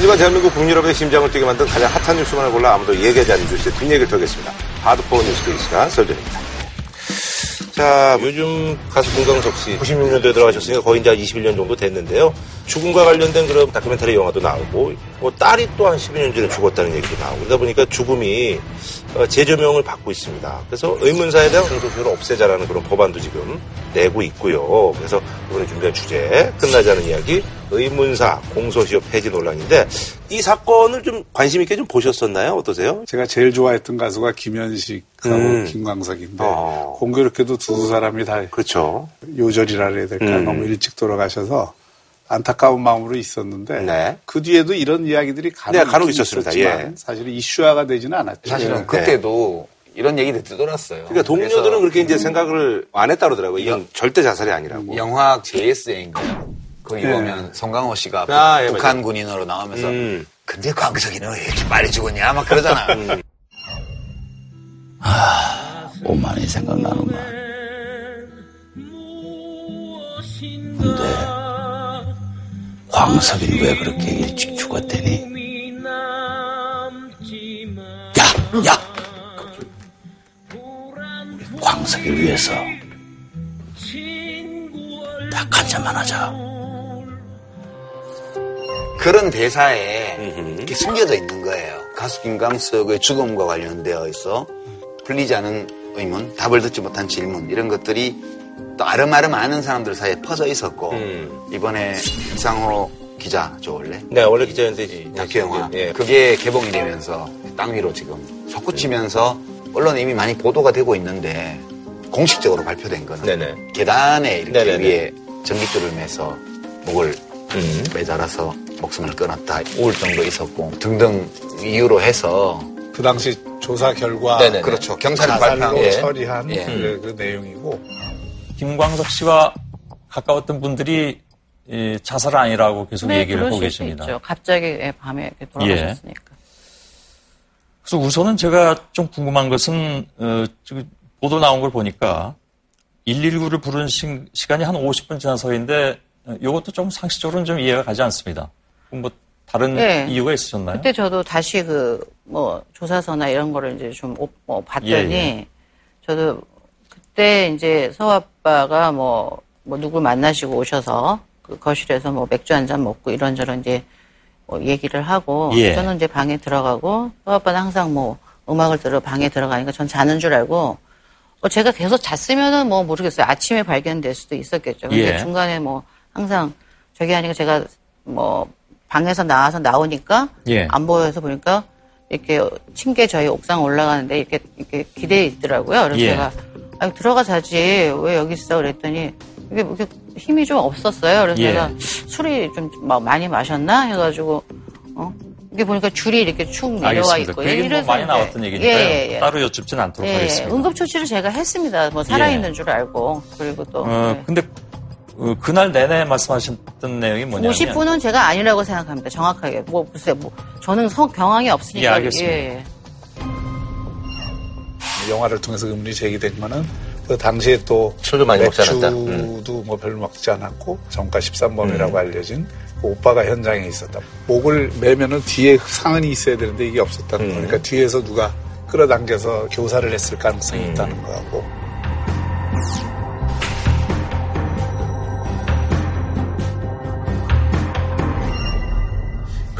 하지만 대한민국 북유럽의 심장을 뛰게 만든 가장 핫한 뉴스만을 골라 아무도 얘기하지 않는 뉴스의 뒷얘기를 털겠습니다. 하드코어 뉴스 데이 시간 설전입니다. 자, 요즘 가수 김광석 씨 96년도에 돌아가셨으니까 거의 이제 21년 정도 됐는데요. 죽음과 관련된 그런 다큐멘터리 영화도 나오고, 뭐 딸이 또 한 12년 전에 죽었다는 얘기도 나오고, 그러다 보니까 죽음이 어, 재조명을 받고 있습니다. 그래서 의문사에 대한 공소시효를 없애자라는 그런 법안도 지금 내고 있고요. 그래서 이번에 준비한 주제, 끝나지 않은 이야기, 의문사 공소시효 폐지 논란인데, 이 사건을 좀 관심 있게 좀 보셨었나요? 어떠세요? 제가 제일 좋아했던 가수가 김현식하고 음. 김광석인데 어. 공교롭게도 두 사람이 다 그렇죠. 요절이라 해야 될까 음. 너무 일찍 돌아가셔서 안타까운 마음으로 있었는데 네. 그 뒤에도 이런 이야기들이 간혹, 네, 간혹 있었습니다. 예. 사실 이슈화가 되지는 않았죠. 사실은 예. 그때도 이런 얘기들이 떠돌았어요. 그러니까 동료들은 그렇게 이제 생각을 안 했다 그러더라고요. 이건 절대 자살이 아니라고. 영화 JSA인가요? 거기 예. 보면 송강호 씨가 아, 예, 북한 맞아요. 군인으로 나오면서 음. 근데 광석이는 왜 이렇게 빨리 죽었냐 막 그러잖아. 오만이 생각나는구만. 근데 황석이는 왜 그렇게 일찍 죽었대니? 야, 야! 광석이를 위해서 딱 한 잔만 하자. 그런 대사에. 이렇게 숨겨져 있는 거예요. 가수 김광석의 죽음과 관련되어 있어 풀리지 않은 의문, 답을 듣지 못한 질문 이런 것들이 또 아름아름 아는 사람들 사이에 퍼져 있었고 음. 이번에 이상호 기자죠 원래 네, 원래 기자연대지. 다큐 영화 예. 그게 개봉이 되면서 땅 위로 지금 솟구치면서 언론에 이미 많이 보도가 되고 있는데 공식적으로 발표된 거는 네네. 계단에 이렇게 네네네. 위에 전깃줄을 매서 목을 음. 매달아서 목숨을 끊었다 우울증도 있었고 등등 이유로 해서 그 당시 조사 결과 네네네. 그렇죠 경찰이 발표한 예. 처리한 예. 그, 그 내용이고 김광석 씨와 가까웠던 분들이 이 자살 아니라고 계속 네, 얘기를 하고 계십니다. 있죠. 갑자기 예, 밤에 돌아가셨으니까. 그래서 우선은 제가 좀 궁금한 것은 어, 보도 나온 걸 보니까 119를 부르는 시, 시간이 한 50분 지나서인데 어, 이것도 좀 상식적으로는 좀 이해가 가지 않습니다. 뭐 다른 네. 이유가 있으셨나요? 그때 저도 다시 그 뭐 조사서나 이런 거를 이제 좀 오- 뭐 봤더니 예, 예. 저도 그때 이제 서우 아빠가 뭐, 뭐 누굴 만나시고 오셔서 그 거실에서 뭐 맥주 한 잔 먹고 이런저런 이제 뭐 얘기를 하고 예. 저는 이제 방에 들어가고 서우 아빠는 항상 뭐 음악을 들어 방에 들어가니까 전 자는 줄 알고 어, 제가 계속 잤으면은 뭐 모르겠어요. 아침에 발견될 수도 있었겠죠. 근데 예. 중간에 뭐 항상 저게 아니고 제가 뭐 방에서 나와서 나오니까 예. 안 보여서 보니까 이렇게 층계 저희 옥상 올라가는데 이렇게 이렇게 기대에 있더라고요. 그래서 예. 제가 아니 들어가 자지 왜 여기 있어 그랬더니 이게 뭐 이렇게 힘이 좀 없었어요. 그래서 예. 제가 술이 좀막 많이 마셨나 해가지고 어 이게 보니까 줄이 이렇게 축 내려와 알겠습니다. 있고 그 얘기는 뭐 많이 나왔던 얘기니까요. 예, 예, 예. 따로 여쭙진 않도록 예, 하겠습니다. 응급처치를 제가 했습니다. 뭐 살아있는 예. 줄 알고 그리고 또 어, 네. 근데 어, 그날 내내 말씀하셨던 내용이 뭐냐면 50분은 제가 아니라고 생각합니다. 정확하게. 뭐, 글쎄, 뭐, 저는 성, 경황이 없으니까. 예, 알겠습니다. 예. 영화를 통해서 의문이 거는 그 당시에 또 술도 많이 먹지 않았다. 음. 맥주도 뭐 별로 먹지 않았고 정가 13범이라고 알려진 그 오빠가 현장에 있었다. 목을 매면은 뒤에 상흔이 있어야 되는데 이게 없었다는 음. 거니까 뒤에서 누가 끌어당겨서 교사를 했을 가능성이 음. 있다는 거하고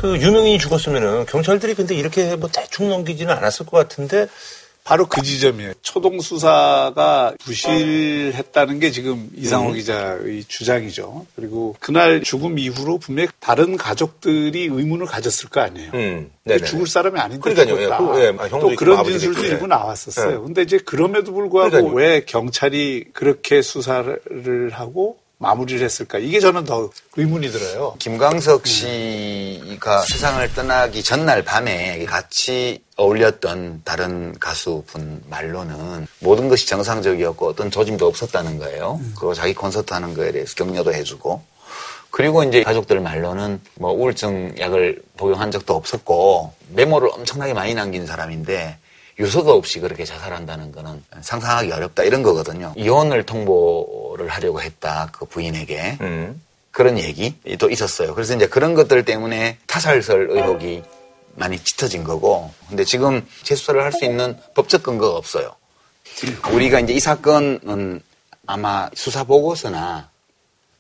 그 유명인이 죽었으면은 경찰들이 근데 이렇게 뭐 대충 넘기지는 않았을 것 같은데 바로 그 지점이에요. 초동 수사가 부실했다는 게 지금 이상호 음. 기자의 주장이죠. 그리고 그날 죽음 이후로 분명히 다른 가족들이 의문을 가졌을 거 아니에요. 음, 네네. 죽을 사람이 아닌데 그러니까요. 예, 그, 예, 아, 또 그런 진술도 일부 예. 나왔었어요. 예. 근데 이제 그럼에도 불구하고 그러니까요. 왜 경찰이 그렇게 수사를 하고 마무리를 했을까? 이게 저는 더 의문이 들어요. 김광석 씨가 세상을 떠나기 전날 밤에 같이 어울렸던 다른 가수분 말로는 모든 것이 정상적이었고 어떤 조짐도 없었다는 거예요. 그리고 자기 콘서트 하는 거에 대해서 격려도 해주고 그리고 이제 가족들 말로는 뭐 우울증 약을 복용한 적도 없었고 메모를 엄청나게 많이 남긴 사람인데 유서도 없이 그렇게 자살한다는 거는 상상하기 어렵다 이런 거거든요. 이혼을 통보 를 하려고 했다 그 부인에게. 음. 그런 얘기도 있었어요. 그래서 이제 그런 것들 때문에 타살설 의혹이 많이 짙어진 거고, 근데 지금 재수사를 할 수 있는 법적 근거가 없어요. 우리가 이제 이 사건은 아마 수사 보고서나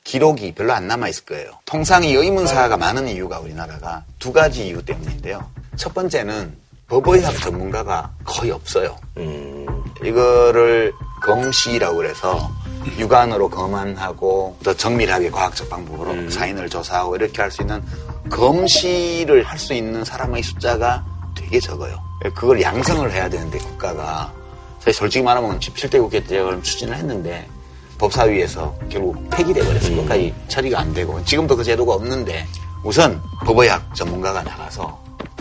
기록이 별로 안 남아 있을 거예요. 통상 이 의문사가 많은 이유가 우리나라가 두 가지 이유 때문인데요. 첫 번째는 법의학 전문가가 거의 없어요. 이거를 검시라고 그래서 육안으로 검안하고 더 정밀하게 과학적 방법으로 사인을 조사하고 이렇게 할 수 있는 검시를 할 수 있는 사람의 숫자가 되게 적어요. 그걸 양성을 해야 되는데 국가가 사실 솔직히 말하면 17대 국회 때 그걸 추진을 했는데 법사위에서 결국 폐기돼 버렸어요. 끝까지 처리가 안 되고 지금도 그 제도가 없는데 우선 법의학 전문가가 나가서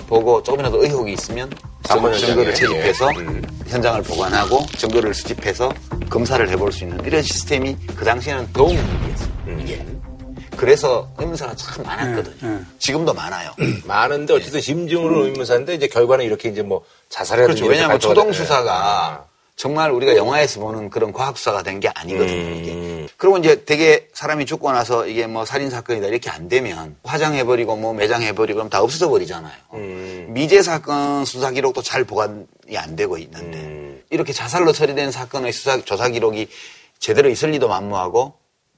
보고 조금이라도 의혹이 있으면 사건 증거를. 채집해서 예. 음. 현장을 보관하고 증거를 수집해서 검사를 해볼 수 있는 이런 시스템이 그 당시에는 도움이 됐어요. 음. 이게. 그래서 의문사가 참 많았거든요. 지금도 많아요. 많은데 어쨌든 심증으로 의문사인데 이제 결과는 이렇게 이제 뭐 자살이라든지 그렇죠. 왜냐하면 초동. 수사가 정말 우리가 영화에서 보는 그런 과학 수사가 된 게 아니거든요. 음. 이게. 그리고 이제 되게 사람이 죽고 나서 이게 뭐 살인 사건이다 이렇게 안 되면 화장해버리고 뭐 매장해버리고 그럼 다 없어져 버리잖아요. 음. 미제 사건 수사 기록도 잘 보관이 안 되고 있는데 음. 이렇게 자살로 처리된 사건의 수사 조사 기록이 제대로 있을 리도 만무하고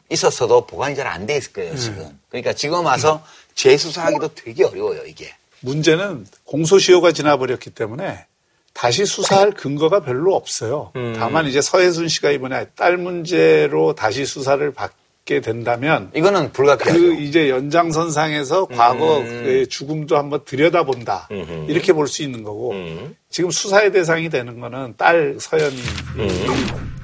있었어도 보관이 잘 안 돼 있을 거예요 지금. 그러니까 지금 와서 재수사하기도 되게 어려워요 이게. 문제는 공소시효가 지나버렸기 때문에 다시 수사할 근거가 별로 없어요. 다만 이제 서혜순 씨가 이번에 딸 문제로 다시 수사를 받게 된다면 이거는 불가피하죠. 그 이제 연장선상에서 과거 의 죽음도 한번 들여다본다. 음흠. 이렇게 볼 수 있는 거고 음. 지금 수사의 대상이 되는 거는 딸 서연이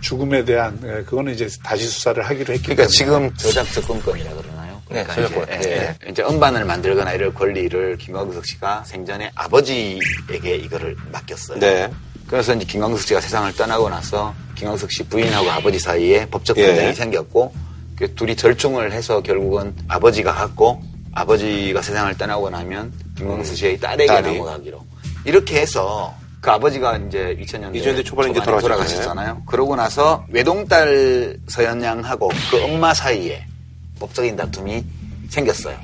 죽음에 대한 예, 그거는 이제 다시 수사를 하기로 했기 그러니까 때문에 지금 저작 접근권이라 그러나요? 네, 그러니까. 이제, 예. 예, 이제 음반을 만들거나 이럴 권리를 김광석 씨가 생전에 아버지에게 이거를 맡겼어요. 네. 그래서 이제 김광석 씨가 세상을 떠나고 나서 김광석 씨 부인하고 아버지 사이에 법적 예. 분쟁이 생겼고 그 둘이 절충을 해서 결국은 아버지가 갖고 아버지가 세상을 떠나고 나면 김광석 씨의 딸에게 딸이. 넘어가기로 이렇게 해서 그 아버지가 이제 2000년대 2000년대 초반에 이제. 돌아가셨잖아요. 그러고 나서 외동딸 서연양하고 그 엄마 사이에 법적인 다툼이 생겼어요.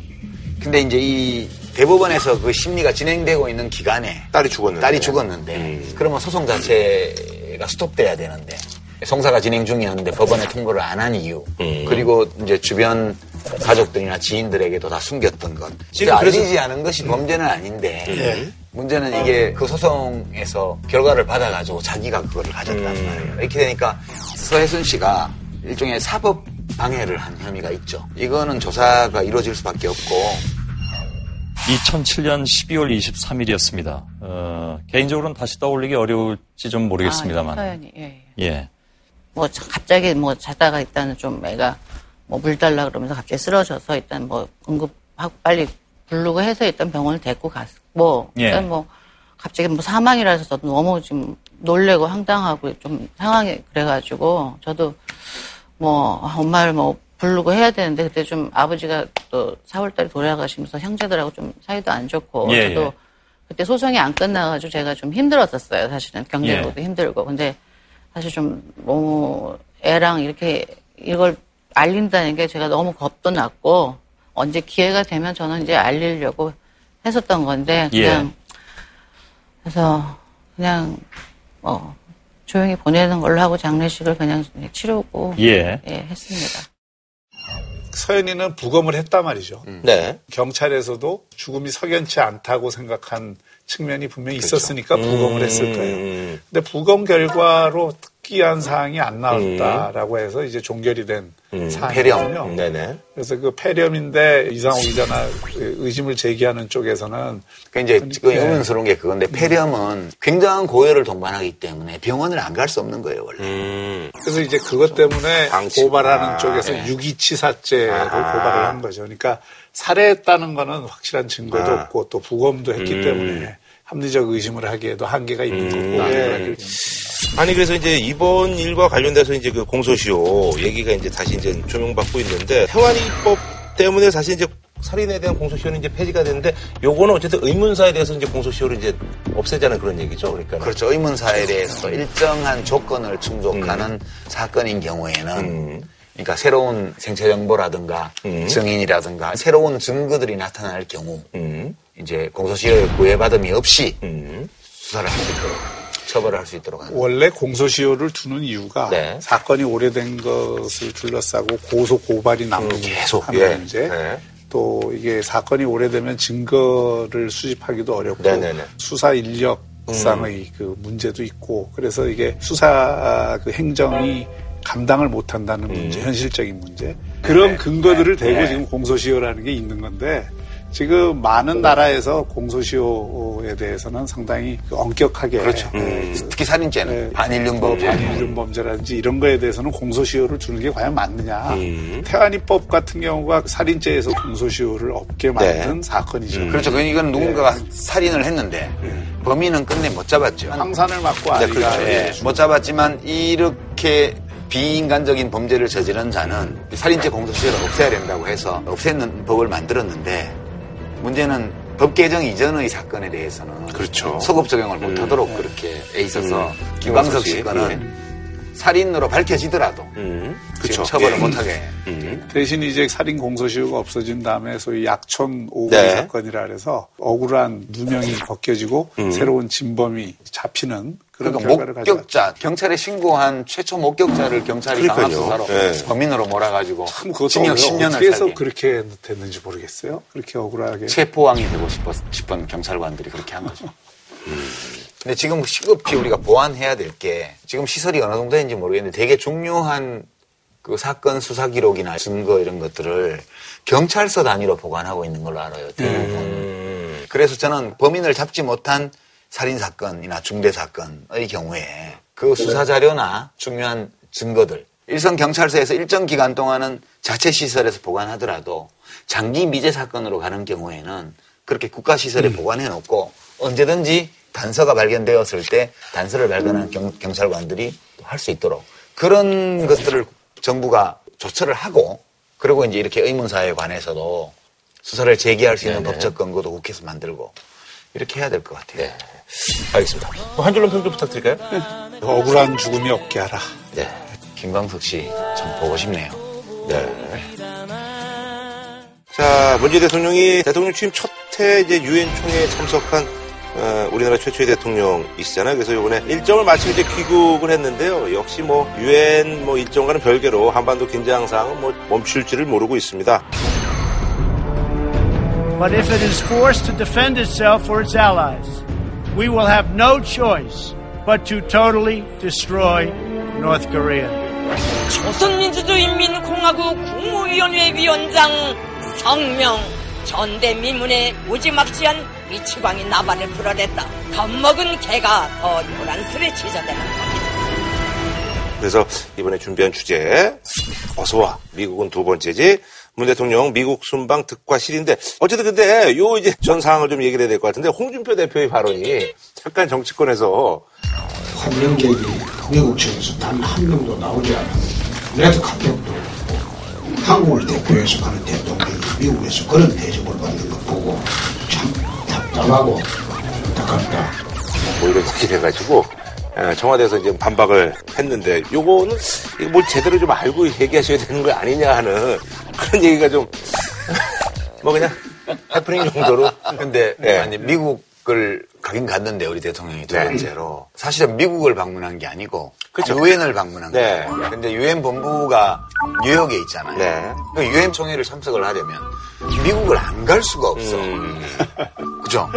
근데 이제 이 대법원에서 그 심리가 진행되고 있는 기간에 딸이 죽었는데. 딸이 죽었는데 음. 그러면 소송 자체가 스톱돼야 되는데 송사가 진행 중이었는데 법원에 통보를 안 한 이유 음. 그리고 이제 주변 가족들이나 지인들에게도 다 숨겼던 것 지금 알리지 않은 것이 범죄는 아닌데 예. 문제는 이게 그 소송에서 결과를 받아가지고 자기가 그거를 가졌단 음. 말이에요 이렇게 되니까 서혜순 씨가 일종의 사법 방해를 한 혐의가 있죠 이거는 조사가 이루어질 수밖에 없고 2007년 12월 23일이었습니다. 어, 개인적으로는 다시 떠올리기 어려울지 좀 모르겠습니다만. 아, 서연이, 예, 예. 예. 뭐 자- 갑자기 뭐 자다가 일단은 좀 애가 뭐 물 달라 그러면서 갑자기 쓰러져서 일단 뭐 응급하고 빨리 부르고 해서 일단 병원을 데리고 갔고 예. 일단 뭐 갑자기 뭐 사망이라서 저도 너무 좀 놀래고 황당하고 좀 상황이 그래가지고 저도 뭐 엄마를 뭐 부르고 해야 되는데 그때 좀 아버지가 또 4월달에 돌아가시면서 형제들하고 좀 사이도 안 좋고 예, 저도 예. 그때 소송이 안 끝나가지고 제가 좀 힘들었었어요 사실은 경제적으로도 예. 힘들고 근데 사실 좀 너무 애랑 이렇게 이걸 알린다는 게 제가 너무 겁도 났고 언제 기회가 되면 저는 이제 알리려고 했었던 건데 예. 그냥 그래서 그냥 뭐 조용히 보내는 걸로 하고 장례식을 그냥 치르고 예. 예, 했습니다. 서연이는 부검을 했단 말이죠. 네. 경찰에서도 죽음이 석연치 않다고 생각한 측면이 분명히 있었으니까 부검을 했을 거예요. 음. 근데 부검 결과로 특이한 사항이 안 나왔다라고 해서 이제 종결이 된 음, 사항이거든요. 폐렴. 네네. 그래서 그 폐렴인데 이상호 기자나 의심을 제기하는 쪽에서는 그 이제 그 네. 의문스러운 게 그건데 폐렴은 굉장한 고열을 동반하기 때문에 병원을 안 갈 수 없는 거예요 원래. 음. 그래서 이제 그것 때문에 방치구나. 고발하는 쪽에서 네. 유기치사죄로 아하. 고발을 한 거죠. 그러니까 살해했다는 거는 확실한 증거도 아. 없고 또 부검도 했기 음. 때문에 합리적 의심을 하기에도 한계가 있는 음. 거고. 예. 그렇게 아니 그래서 이제 이번 일과 관련돼서 이제 그 공소시효 얘기가 이제 다시 이제 조명받고 있는데 태완이법 때문에 사실 이제 살인에 대한 공소시효는 이제 폐지가 됐는데 요거는 어쨌든 의문사에 대해서 이제 공소시효를 이제 없애자는 그런 얘기죠. 그러니까 그렇죠. 의문사에 대해서 일정한 조건을 충족하는 사건인 경우에는 음. 그러니까 새로운 생체 정보라든가 음. 증인이라든가 새로운 증거들이 나타날 경우 음. 이제 공소시효에 구애받음이 없이 음. 수사를 할 수 있도록 처벌을 할 수 있도록 하는 원래 공소시효를 두는 이유가 네. 사건이 오래된 것을 둘러싸고 고소 고발이 남는 계속, 하는 예. 문제. 네. 또 이게 사건이 오래되면 증거를 수집하기도 어렵고 네네네. 음. 수사 인력상의 그 문제도 있고 그래서 이게 수사 그 행정이 감당을 못한다는 음. 문제, 현실적인 문제 그런 네. 근거들을 대고 지금 공소시효라는 게 있는 건데 지금 많은 나라에서 공소시효에 대해서는 상당히 그 엄격하게 그렇죠. 예, 그 특히 살인죄는 네. 범죄 반인륜 범죄라든지 이런 거에 대해서는 공소시효를 주는 게 과연 맞느냐. 음. 태안이법 같은 경우가 살인죄에서 공소시효를 없게 만든 네. 사건이죠. 음. 그렇죠. 이건 누군가가 살인을 했는데 범인은 끝내 못 잡았죠. 황산을 맞고 네, 아이가 그렇죠. 예, 못 잡았지만 이렇게 비인간적인 범죄를 저지른 자는 살인죄 공소시효를 없애야 된다고 해서 없애는 법을 만들었는데 문제는 법 개정 이전의 사건에 대해서는 그렇죠. 소급 적용을 못하도록 그렇게 돼 있어서 음. 김광석 김광석 씨, 씨 거는 살인으로 밝혀지더라도 음. 지금 그쵸. 처벌을 예. 못하게 음. 대신 이제 살인 공소시효가 없어진 다음에 소위 약촌 오구 네. 사건이라 그래서 억울한 누명이 벗겨지고 음. 새로운 진범이 잡히는 그런 그러니까 결과를 가져왔죠. 목격자 경찰에 신고한 최초 목격자를 경찰이. 강압수사로 네. 범인으로 몰아가지고 징역 어려워. 10년을 어떻게 해서 살게 그렇게 됐는지 모르겠어요. 그렇게 억울하게. 체포왕이 되고 싶었, 싶은 경찰관들이 그렇게 한 거죠. 근데 지금 시급히 우리가 보완해야 될 게 지금 시설이 어느 정도 되는지 모르겠는데 되게 중요한 그 사건 수사 기록이나 증거 이런 것들을 경찰서 단위로 보관하고 있는 걸로 알아요. 대부분. 음. 그래서 저는 범인을 잡지 못한 살인 사건이나 중대 사건의 경우에 그 수사 자료나 중요한 증거들 일선 경찰서에서 일정 기간 동안은 자체 시설에서 보관하더라도 장기 미제 사건으로 가는 경우에는 그렇게 국가 시설에 보관해 놓고 언제든지 단서가 발견되었을 때 단서를 발견한 경, 경찰관들이 할 수 있도록 그런 것들을 정부가 조처를 하고 그리고 이제 이렇게 의문사에 관해서도 수사를 제기할 수 있는 네네. 법적 근거도 국회에서 만들고 이렇게 해야 될 것 같아요. 네. 알겠습니다. 한 줄로 평좀 부탁드릴까요? 억울한 죽음이 없게 하라. 네. 김광석 씨 참 보고 싶네요. 네. 자, 문재인 대통령이 대통령 취임 첫 해 이제 유엔 총회에 참석한 어, 우리나라 최초의 대통령이시잖아요. 그래서 이번에 일정을 마치고 이제 귀국을 했는데요. 역시 뭐 유엔 뭐 일정과는 별개로 한반도 긴장 상황은 뭐 멈출지를 모르고 있습니다. But if it is forced to defend itself or its allies, we will have no choice but to totally destroy North Korea. 조선민주주의인민공화국 국무위원회 위원장 성명 전대미문에 무지막지한 미치광이 나발을 불어댔다. 겁먹은 개가 더 요란스레 지저대는 겁니다. 그래서 이번에 준비한 주제 어서와 미국은 두 번째지 문 대통령 미국 순방 특과 실인데 어쨌든 근데 요 이제 전 상황을 좀 얘기를 해야 될 것 같은데 홍준표 대표의 발언이 잠깐 정치권에서 환영객이 미국 측에서 단 한 명도 나오지 않은 레드 카펫도 한국을 대표해서 가는 대통령이 미국에서 그런 대접을 받는 거 보고 참 답답하고 안타깝다. 뭐 이런 얘기를 해가지고 에, 청와대에서 이제 반박을 했는데 요거는 이거 뭘 제대로 좀 알고 얘기하셔야 되는 거 아니냐 하는 그런 얘기가 좀 뭐 그냥 해프닝 정도로 근데 네. 아니 미국을 가긴 갔는데 우리 대통령이 두 네. 번째로 사실은 미국을 방문한 게 아니고 그쵸. 유엔을 방문한 네. 거예요. 근데 유엔 본부가 뉴욕에 있잖아요. 네. 그 유엔 총회를 참석을 하려면 미국을 안 갈 수가 없어. 음. 그죠?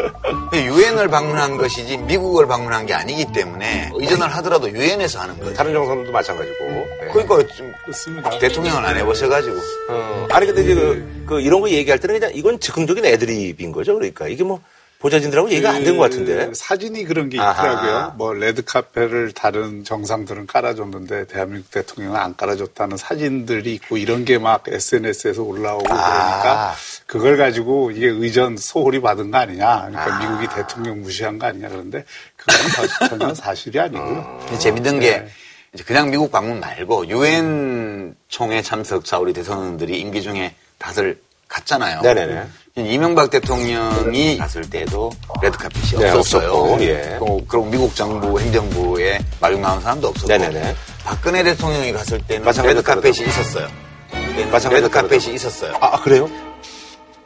유엔을 방문한 것이지 미국을 방문한 게 아니기 때문에 의전을 하더라도 유엔에서 하는 거예요. 다른 정상들도 마찬가지고 네. 그러니까 좀 그렇습니다. 대통령은 안 해보셔가지고 어, 아니 근데 이제 그, 그 이런 거 얘기할 때는 그냥 이건 즉흥적인 애드립인 거죠 그러니까 이게 뭐 보좌진들하고 얘기가 안된 것 같은데 그 사진이 그런 게 아하. 있더라고요. 뭐 레드카펫을 다른 정상들은 깔아줬는데 대한민국 대통령은 안 깔아줬다는 사진들이 있고 이런 게 막 SNS에서 올라오고 아. 그러니까 그걸 가지고 이게 의전 소홀히 받은 거 아니냐. 그러니까 아. 미국이 대통령 무시한 거 아니냐 그러는데 그건 사- 전혀 사실이 아니고요. 근데 재밌는 게 네. 이제 그냥 미국 방문 말고 유엔 총회 참석 자 우리 대통령들이 임기 중에 다들 갔잖아요. 네네네. 이명박 대통령이 갔을 때도 레드카펫이 네, 없었어요. 없었고, 예. 그리고, 그리고 미국 정부 행정부에 마중 나온 사람도 없었고. 네네네. 박근혜 대통령이 갔을 때는 마찬가지로 레드 카펫이 다르다고. 있었어요. 그때는 마찬가지로 레드 카펫이 다르다고. 있었어요. 아, 아, 그래요?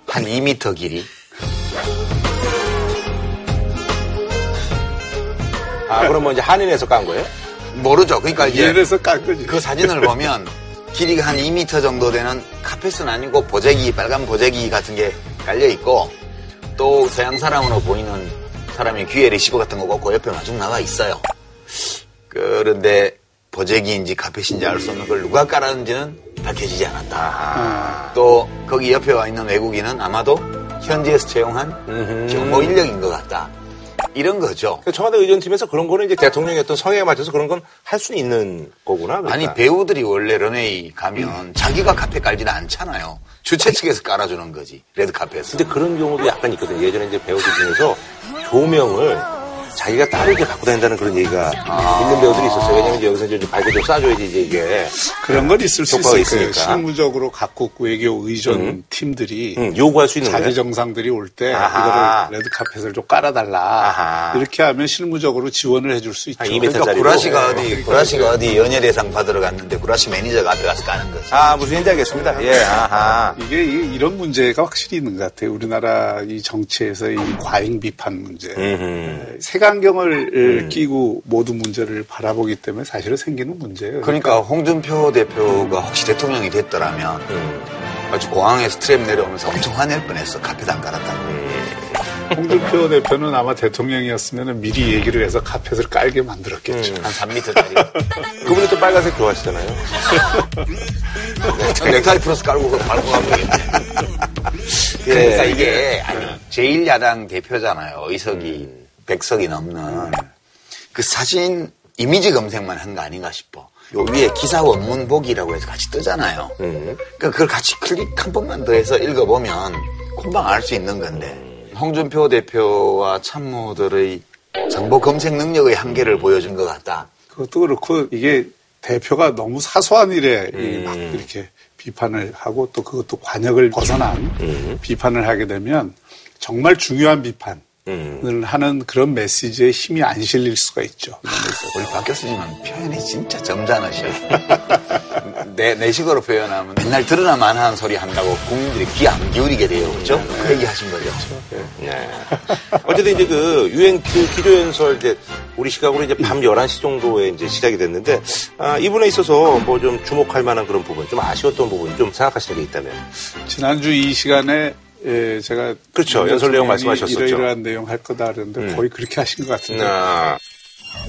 한 2m 길이. 아, 그럼 뭐 이제 한인에서 깐 거예요? 모르죠. 그러니까 이제 이래서 깐 거지. 그 사진을 보면 길이가 한 2m 정도 되는 카펫은 아니고 보재기, 빨간 보재기 같은 게 깔려 있고 또 서양 사람으로 보이는 사람이 귀에 리시버 같은 거 꽂고 옆에 마중 나와 있어요. 그런데 보재기인지 카펫인지 알 수 없는 걸 누가 깔았는지는 밝혀지지 않았다. 또 거기 옆에 와 있는 외국인은 아마도 현지에서 채용한 경호 인력인 것 같다. 이런 거죠. 그 청와대 의전팀에서 그런 거는 이제 대통령의 어떤 성향에 맞춰서 그런 건 할 수는 있는 거구나. 그러니까. 아니 배우들이 원래 런웨이 가면 자기가 카펫 깔지는 않잖아요. 주최 측에서 깔아주는 거지 레드 카펫에서. 근데 그런 경우도 약간 있거든요. 예전에 이제 배우들 중에서 조명을 자기가 따로 이렇게 바꿔 다닌다는 그런 얘기가 있는 배우들이 있었어요. 왜냐면 이제 여기서 이제 밝게 좀 쏴줘야지 이제 이게. 그런 건 있을 수 있을 거예요. 실무적으로 각국 외교 의전 음. 팀들이 응, 요구할 수 있는 자기 거예요. 정상들이 올때 아하. 이거를 레드 카펫을 좀 깔아달라 아하. 이렇게 하면 실무적으로 지원을 해줄 수 있죠. 한 2m 그러니까. 구라 씨가 예. 어디 구라 씨가 어디 연예 대상 받으러 갔는데 구라 씨 매니저가 앞에 가서 까는 거지. 아, 무슨 얘기인지 알겠습니다. 예, 아하. 이게 이- 이런 문제가 확실히 있는 것 같아요. 우리나라 이 정치에서 이 과잉 비판 문제. 음흠. 색안경을 끼고 모든 문제를 바라보기 때문에 사실은 생기는 문제예요. 그러니까 홍준표 대표가 혹시 대통령이 됐더라면 아주 공항에서 트램 내려오면서 엄청 화낼 뻔했어. 카페도 안 깔았다고. 홍준표 대표는 아마 대통령이었으면 미리 얘기를 해서 카펫을 깔게 만들었겠죠. 한 3m짜리. 그분이 또 빨간색 좋아하시잖아요. 넥타이 플러스 깔고 밟고 가면 되겠네. 그러니까 이게 제1야당 대표잖아요. 의석이 100석이 넘는. 그 사진 이미지 검색만 한 거 아닌가 싶어. 요 위에 기사 원문 보기라고 해서 같이 뜨잖아요. 그러니까 그걸 같이 클릭 한 번만 더 해서 읽어보면 금방 알 수 있는 건데 홍준표 대표와 참모들의 정보 검색 능력의 한계를 보여준 것 같다. 그것도 그렇고 이게 대표가 너무 사소한 일에 이막 이렇게 비판을 하고 또 그것도 관역을 벗어난 비판을 하게 되면 정말 중요한 비판 을 하는 그런 메시지에 힘이 안 실릴 수가 있죠. 우리 박 교수님은 표현이 진짜 점잖으셔. 내, 내 식으로 표현하면 맨날 들으나만 하는 소리 한다고 국민들이 귀 안 기울이게 돼요. 그죠? 그 얘기 하신 거죠. 네. 어쨌든 이제 그 유엔 그 기조연설 이제 우리 시각으로 이제 밤 11시 정도에 이제 시작이 됐는데 아, 이분에 있어서 뭐 좀 주목할 만한 그런 부분, 좀 아쉬웠던 부분 좀 생각하시는 게 있다면. 지난주 이 시간에 예, 제가 그렇죠. 윤 연설 내용 말씀하셨었죠. 이러이러한 내용 할 거다 그랬는데 거의 그렇게 하신 것 같은데 아,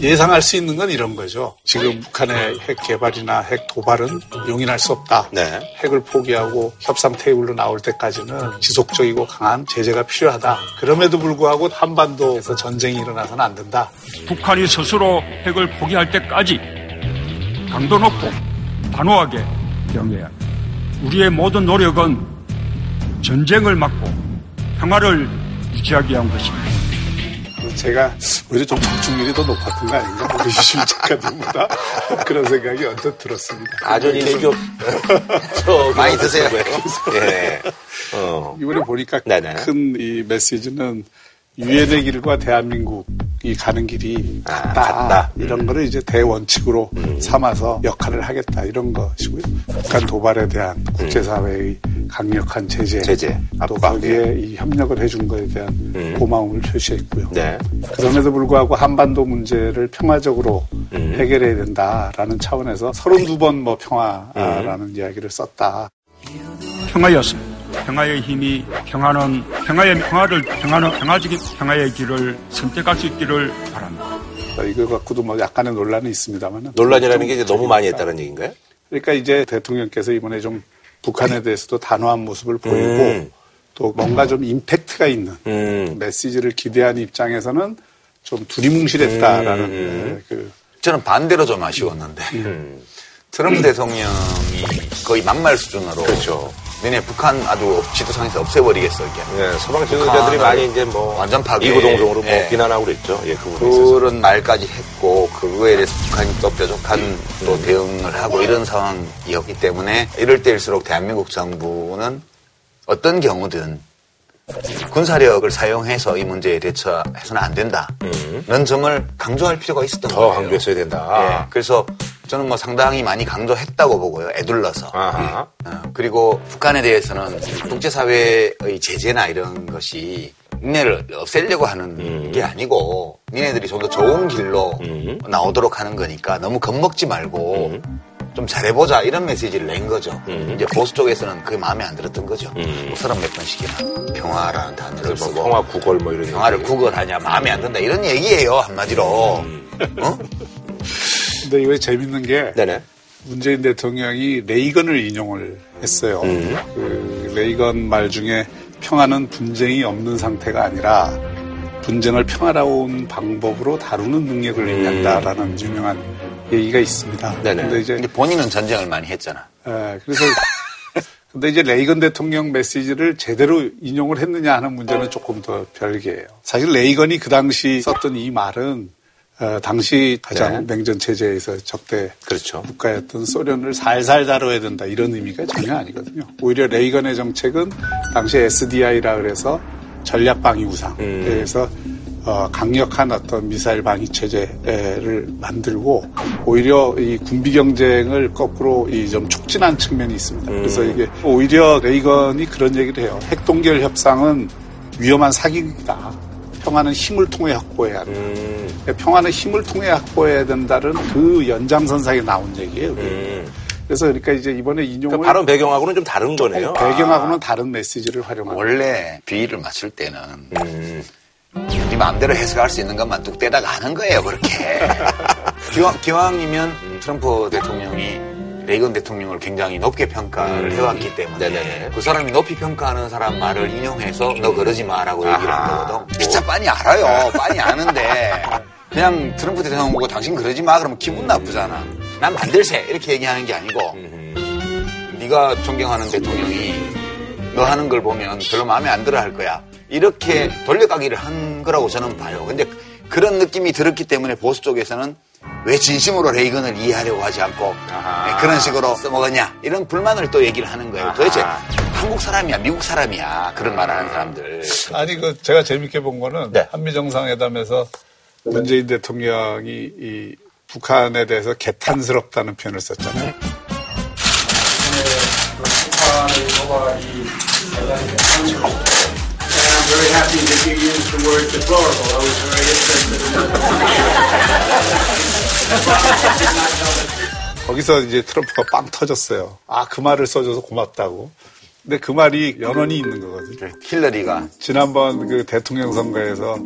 예상할 수 있는 건 이런 거죠. 지금 북한의 핵 개발이나 핵 도발은 용인할 수 없다. 네. 핵을 포기하고 협상 테이블로 나올 때까지는 지속적이고 강한 제재가 필요하다. 그럼에도 불구하고 한반도에서 전쟁이 일어나서는 안 된다. 북한이 스스로 핵을 포기할 때까지 강도 높고 단호하게 경계해야. 우리의 모든 노력은 전쟁을 막고 평화를 유지하기 위한 것입니다. 제가 오히려 좀 적중률이 더 높았던 거 아닌가? 우리 유심 작가님보다 그런 생각이 언뜻 들었습니다. 아전이 대교 저 많이 드세요. 예. 어. 이번에 보니까 네네. 큰이 메시지는 유엔의 길과 대한민국이 가는 길이 아, 같다. 같다. 이런 거를 이제 대원칙으로 음. 삼아서 역할을 하겠다. 이런 것이고요. 북한 도발에 대한 국제사회의 강력한 제재. 음. 제재, 또. 거기에 이 협력을 해준 거에 대한 음. 고마움을 표시했고요. 네. 그럼에도 불구하고 한반도 문제를 평화적으로 음. 해결해야 된다라는 차원에서 32번 뭐 음. 평화라는 이야기를 썼다. 평화였습니다. 평화의 힘이 평화는 평화의 평화를 평화는 평화적인 평화의 길을 선택할 수 있기를 바랍니다. 이거 갖고도 뭐 약간의 논란이 있습니다만 논란이라는 게 이제 너무 많이 했다는 얘기인가요? 그러니까 이제 대통령께서 이번에 좀 북한에 대해서도 단호한 모습을 보이고 음. 또 뭔가 좀 임팩트가 있는 음. 메시지를 기대한 입장에서는 좀 두리뭉실했다라는 음. 네, 그 저는 반대로 좀 아쉬웠는데 트럼프 대통령이 거의 막말 수준으로 그렇죠. 너네 북한 아주 지도상에서 없애버리겠어 이게 네, 서방 지도자들이 많이 이제 뭐 완전 파괴. 이구동성으로 뭐 예. 비난하고 그랬죠. 예, 그. 그런 말까지 했고 그거에 대해서 북한이 또 뾰족한 또 대응을 하고 이런 상황이었기 때문에 이럴 때일수록 대한민국 정부는 어떤 경우든 군사력을 사용해서 이 문제에 대처해서는 안 된다는 점을 강조할 필요가 있었던 더 거예요. 강조했어야 된다. 예, 그래서 저는 뭐 상당히 많이 강조했다고 보고요. 애둘러서. 아하. 어, 그리고 북한에 대해서는 국제사회의 제재나 이런 것이 니네를 없애려고 하는 음. 게 아니고 니네들이 좀 더 좋은 길로 음. 나오도록 하는 거니까 너무 겁먹지 말고 좀 잘해보자 이런 메시지를 낸 거죠. 음. 이제 보수 쪽에서는 그게 마음에 안 들었던 거죠. 목사람 몇 번씩이나 평화라는 단어를 쓰고 뭐 평화 구걸 뭐 이런 평화를 얘기. 구걸하냐 마음에 안 든다 이런 얘기예요 한마디로. 어? 근데 이거 재밌는 게 네네. 문재인 대통령이 레이건을 인용을 했어요. 음. 그 레이건 말 중에 평화는 분쟁이 없는 상태가 아니라 분쟁을 평화로운 방법으로 다루는 능력을 의미한다라는 유명한 얘기가 있습니다. 음. 네네. 근데 이제 근데 본인은 전쟁을 많이 했잖아. 예, 그래서 근데 이제 레이건 대통령 메시지를 제대로 인용을 했느냐 하는 문제는 조금 더 별개예요. 사실 레이건이 그 당시 썼던 이 말은 어, 당시 가장 냉전 체제에서 적대 그렇죠. 국가였던 소련을 살살 다뤄야 된다 이런 의미가 전혀 아니거든요. 오히려 레이건의 정책은 당시 SDI라 그래서 전략 방위 우상. 음. 그래서 어, 강력한 어떤 미사일 방위 체제를 만들고 오히려 이 군비 경쟁을 거꾸로 이 좀 촉진한 측면이 있습니다. 그래서 이게 오히려 레이건이 그런 얘기를 해요. 핵동결 협상은 위험한 사기극이다. 평화는 힘을 통해 확보해야 한다. 음. 평화는 힘을 통해 확보해야 된다는 그 연장선상에 나온 얘기예요. 음. 그래서 그러니까 이제 이번에 인용을 그러니까 발언 배경하고는 좀 다른 거네요. 배경하고는 다른 메시지를 활용한 원래 비위를 맞출 때는 음. 네 마음대로 해석할 수 있는 것만 뚝 떼다가 하는 거예요, 그렇게. 기왕, 기왕이면 트럼프 대통령이 레이건 대통령을 굉장히 높게 평가를 해왔기 때문에 음. 네네네. 그 사람이 높이 평가하는 사람 말을 인용해서 너 그러지 마라고 얘기를. 한 거거든. 진짜 빤히 알아요. 빤히 아는데 그냥 트럼프 대통령 보고 당신 그러지 마 그러면 기분 나쁘잖아. 난 만들세 이렇게 얘기하는 게 아니고 네가 존경하는 대통령이 너 하는 걸 보면 별로 마음에 안 들어 할 거야. 이렇게 돌려가기를 한 거라고 저는 봐요. 근데 그런 느낌이 들었기 때문에 보수 쪽에서는 왜 진심으로 레이건을 이해하려고 하지 않고 아하. 네, 그런 식으로 써먹었냐 이런 불만을 또 얘기를 하는 거예요. 아하. 도대체 한국 사람이야 미국 사람이야 그런 말을 하는 사람들. 아니 그 제가 재밌게 본 거는 네. 한미 정상회담에서 문재인 대통령이 이 북한에 대해서 개탄스럽다는 표현을 썼잖아요. I'm very happy that you used the word deplorable. I was very interested. 거기서 이제 트럼프가 빵 터졌어요. 아 그 말을 써줘서 고맙다고. 근데 그 말이 연원이 있는 거거든요. 힐러리가 지난번 그 대통령 선거에서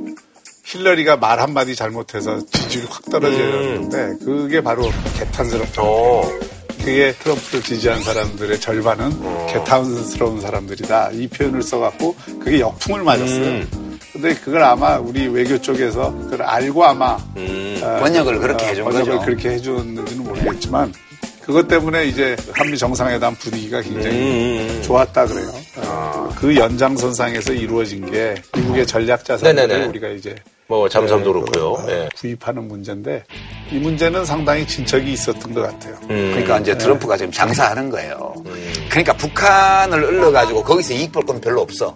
힐러리가 말 한마디 잘못해서 지지율이 확 떨어졌는데 그게 바로 개탄스럽다. 어. 그게 트럼프를 지지한 사람들의 절반은 개탄스러운 사람들이다. 이 표현을 써갖고 그게 역풍을 맞았어요. 근데 그걸 아마 우리 외교 쪽에서 그걸 알고 아마 음. 어, 번역을 그렇게 해준 번역을 거죠. 그렇게 해줬는지는 모르겠지만 그것 때문에 이제 한미 정상회담 분위기가 굉장히 음. 좋았다 그래요. 어, 그 연장선상에서 이루어진 게 미국의 전략 자산을. 우리가 이제 뭐 잠수함도 네, 그렇고요. 어, 예. 구입하는 문제인데 이 문제는 상당히 진척이 있었던 것 같아요. 음. 그러니까 이제 트럼프가 지금 장사하는 거예요. 그러니까 북한을 을러가지고 거기서 이익 볼 건 별로 없어.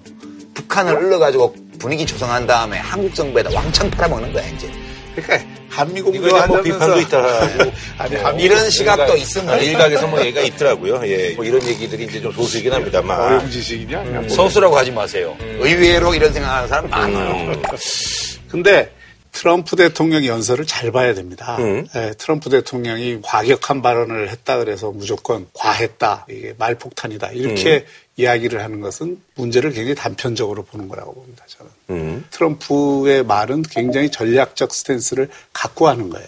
북한을 을러가지고 분위기 조성한 다음에 한국 정부에다 왕창 팔아먹는 거야 이제. 그러니까 한미 공조 이거에 뭐 하면서 비판도 있더라고. 아니 뭐 한미 이런 시각도 있으면 아니, 일각에서 뭐 얘기가 있더라고요. 예. 뭐 이런 얘기들이 이제 좀 소수이긴 합니다만. 어려운 지식이냐? 그냥 뭐. 서술하고 하지 마세요. 의외로 이런 생각하는 사람 많아요. 음. 근데 트럼프 대통령 연설을 잘 봐야 됩니다. 음. 예, 트럼프 대통령이 과격한 발언을 했다 그래서 무조건 과했다, 이게 말폭탄이다 이렇게 음. 이야기를 하는 것은 문제를 굉장히 단편적으로 보는 거라고 봅니다. 저는 음. 트럼프의 말은 굉장히 전략적 스탠스를 갖고 하는 거예요.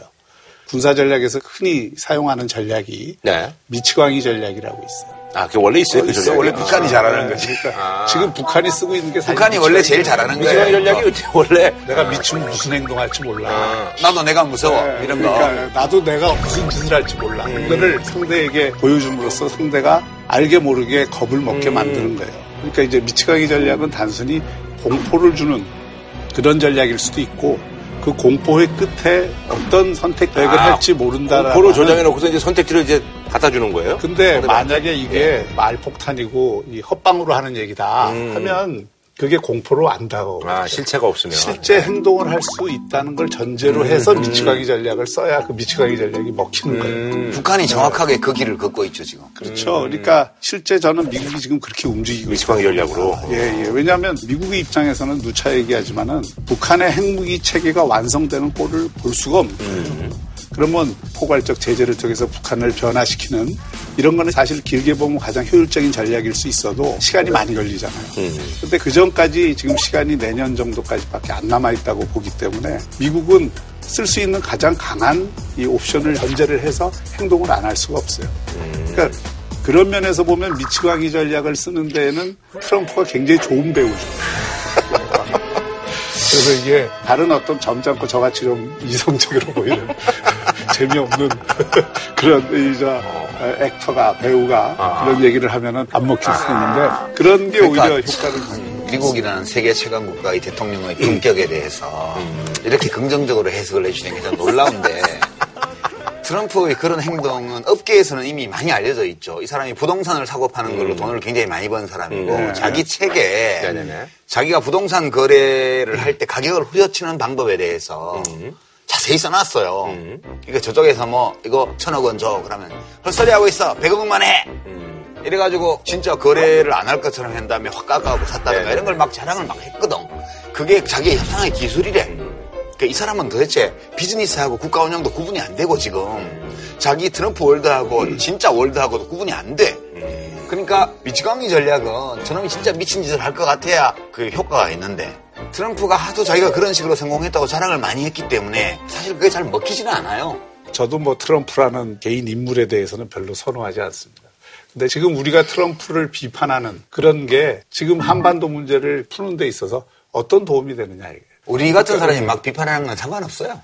군사 전략에서 흔히 사용하는 전략이 네. 미치광이 전략이라고 있어요. 아, 그게 원래 있어요, 그 있어. 전략이. 원래 북한이 잘하는 거지. 그러니까 지금 북한이 쓰고 있는 게 사실 북한이 원래 제일 잘하는 거예요. 전략이 원래. 내가 미치면 무슨 행동할지 몰라. 나도 내가 무서워 네, 이런 거. 그러니까 나도 내가 무슨 짓을 할지 몰라. 이거를 상대에게 보여줌으로써 상대가 알게 모르게 겁을 먹게 만드는 거예요. 그러니까 이제 미치광이 전략은 단순히 공포를 주는 그런 전략일 수도 있고 그 공포의 끝에 어떤 선택백을 아, 할지 모른다라는 공포로 조장해놓고서 이제 선택지를 이제 갖다 주는 거예요? 근데. 만약에 이게 말폭탄이고 이 헛방으로 하는 얘기다 음. 하면 그게 공포로 안 다가오고 아, 실체가 없으면. 실제 행동을 할 수 있다는 걸 전제로 해서 미치광이 전략을 써야 그 미치광이 전략이 먹히는 거예요. 북한이 정확하게 그 길을 걷고 있죠, 지금. 그렇죠. 그러니까 실제 저는 미국이 지금 그렇게 움직이고 미치광이 전략으로. 예, 예. 왜냐하면 미국의 입장에서는 누차 얘기하지만은 북한의 핵무기 체계가 완성되는 꼴을 볼 수가 없는 거예요. 그러면 포괄적 제재를 통해서 북한을 변화시키는 이런 거는 사실 길게 보면 가장 효율적인 전략일 수 있어도 시간이 많이 걸리잖아요. 근데 그 전까지 지금 시간이 내년 정도까지밖에 안 남아 있다고 보기 때문에 미국은 쓸 수 있는 가장 강한 이 옵션을 전제를 해서 행동을 안 할 수가 없어요. 그러니까 그런 면에서 보면 미치광이 전략을 쓰는 데에는 트럼프가 굉장히 좋은 배우죠. 그래서 이게 다른 어떤 점잖고 저같이 좀 이성적으로 보이는 재미없는 그런 이저 액터가 배우가 그런 얘기를 하면은 안 먹힐 수 있는데 그런 게 오히려 그러니까 효과를 미국이라는 세계 최강 국가의 대통령의 품격에 대해서 이렇게 긍정적으로 해석을 해주시는 게좀 놀라운데 트럼프의 그런 행동은 업계에서는 이미 많이 알려져 있죠. 이 사람이 부동산을 사고 파는 걸로 돈을 굉장히 많이 번 사람이고 음. 자기 책에 네네네. 자기가 부동산 거래를 할 때 가격을 후려치는 방법에 대해서 음. 자세히 써놨어요. 그러니까 저쪽에서 뭐 이거 천억 원 줘. 그러면 헛소리 하고 있어. 백억만 해. 음. 이래가지고 진짜 거래를 안 할 것처럼 한 다음에 확 깎아가고 샀다든가. 이런 걸 막 자랑을 막 했거든. 그게 자기의 협상의 기술이래. 그러니까 이 사람은 도대체 비즈니스하고 국가 운영도 구분이 안 되고 지금 자기 트럼프 월드하고 진짜 월드하고도 구분이 안 돼. 그러니까 미치광이 전략은 저놈이 진짜 미친 짓을 할 것 같아야 그 효과가 있는데 트럼프가 하도 자기가 그런 식으로 성공했다고 자랑을 많이 했기 때문에 사실 그게 잘 먹히지는 않아요. 저도 뭐 트럼프라는 개인 인물에 대해서는 별로 선호하지 않습니다. 근데 지금 우리가 트럼프를 비판하는 그런 게 지금 한반도 문제를 푸는 데 있어서 어떤 도움이 되느냐 이게. 우리 같은 사람이 막 비판하는 건 상관없어요.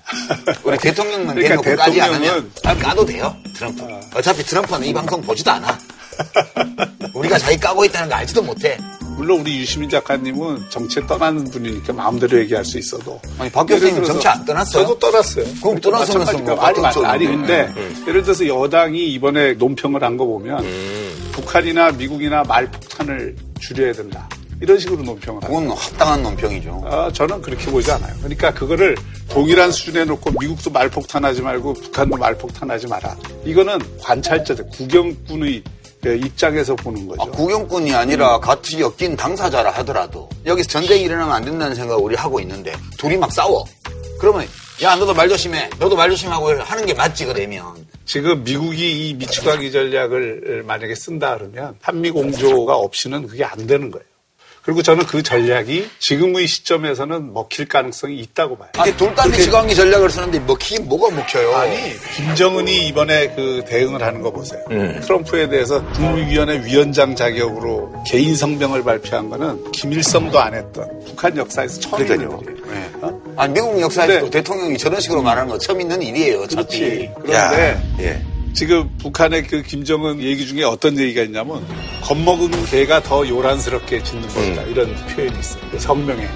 우리 대통령만 그러니까 대놓고 까지 않으면 아, 까도 돼요. 트럼프. 어차피 트럼프는 이 방송 보지도 않아. 우리가 자기 까고 있다는 거 알지도 못해. 물론 우리 유시민 작가님은 정치에 떠나는 분이니까 마음대로 얘기할 수 있어도. 아니, 박 들어서 정치 안 떠났어요? 저도 떠났어요. 그럼 떠났으면서. 뭐 아니, 아니, 아니. 근데 예를 들어서 여당이 이번에 논평을 한 거 보면 북한이나 미국이나 말폭탄을 줄여야 된다. 이런 식으로 논평을 하고. 그건 합당한 논평이죠. 아, 저는 그렇게 보지 않아요. 그러니까 그거를 동일한 수준에 놓고 미국도 말폭탄하지 말고 북한도 말폭탄하지 마라. 이거는 관찰자들, 구경꾼의 입장에서 보는 거죠. 아, 구경꾼이 아니라 같이 엮인 당사자라 하더라도 여기서 전쟁이 일어나면 안 된다는 생각을 우리 하고 있는데 둘이 막 싸워. 그러면 야 너도 말 조심해. 너도 말 조심하고 하는 게 맞지 그러면. 지금 미국이 이 미치광이 전략을 만약에 쓴다 그러면 한미 공조가 없이는 그게 안 되는 거예요. 그리고 저는 그 전략이 지금의 시점에서는 먹힐 가능성이 있다고 봐요. 이게 돌담이 지광이 전략을 쓰는데 먹히긴 뭐가 먹혀요. 아니 김정은이 이번에 그 대응을 하는 거 보세요. 트럼프에 대해서 국무위원회 위원장 자격으로 개인 성명을 발표한 거는 김일성도 안 했던 북한 역사에서 처음 있는 그러니까요. 일이에요. 네. 어? 아니 미국 역사에서 네. 대통령이 저런 식으로 말하는 거 처음 있는 일이에요. 어차피. 그렇지. 그런데 예. 지금 북한의 그 김정은 얘기 중에 어떤 얘기가 있냐면 겁먹은 개가 더 요란스럽게 짖는 법이다 이런 표현이 있어요. 그 성명에.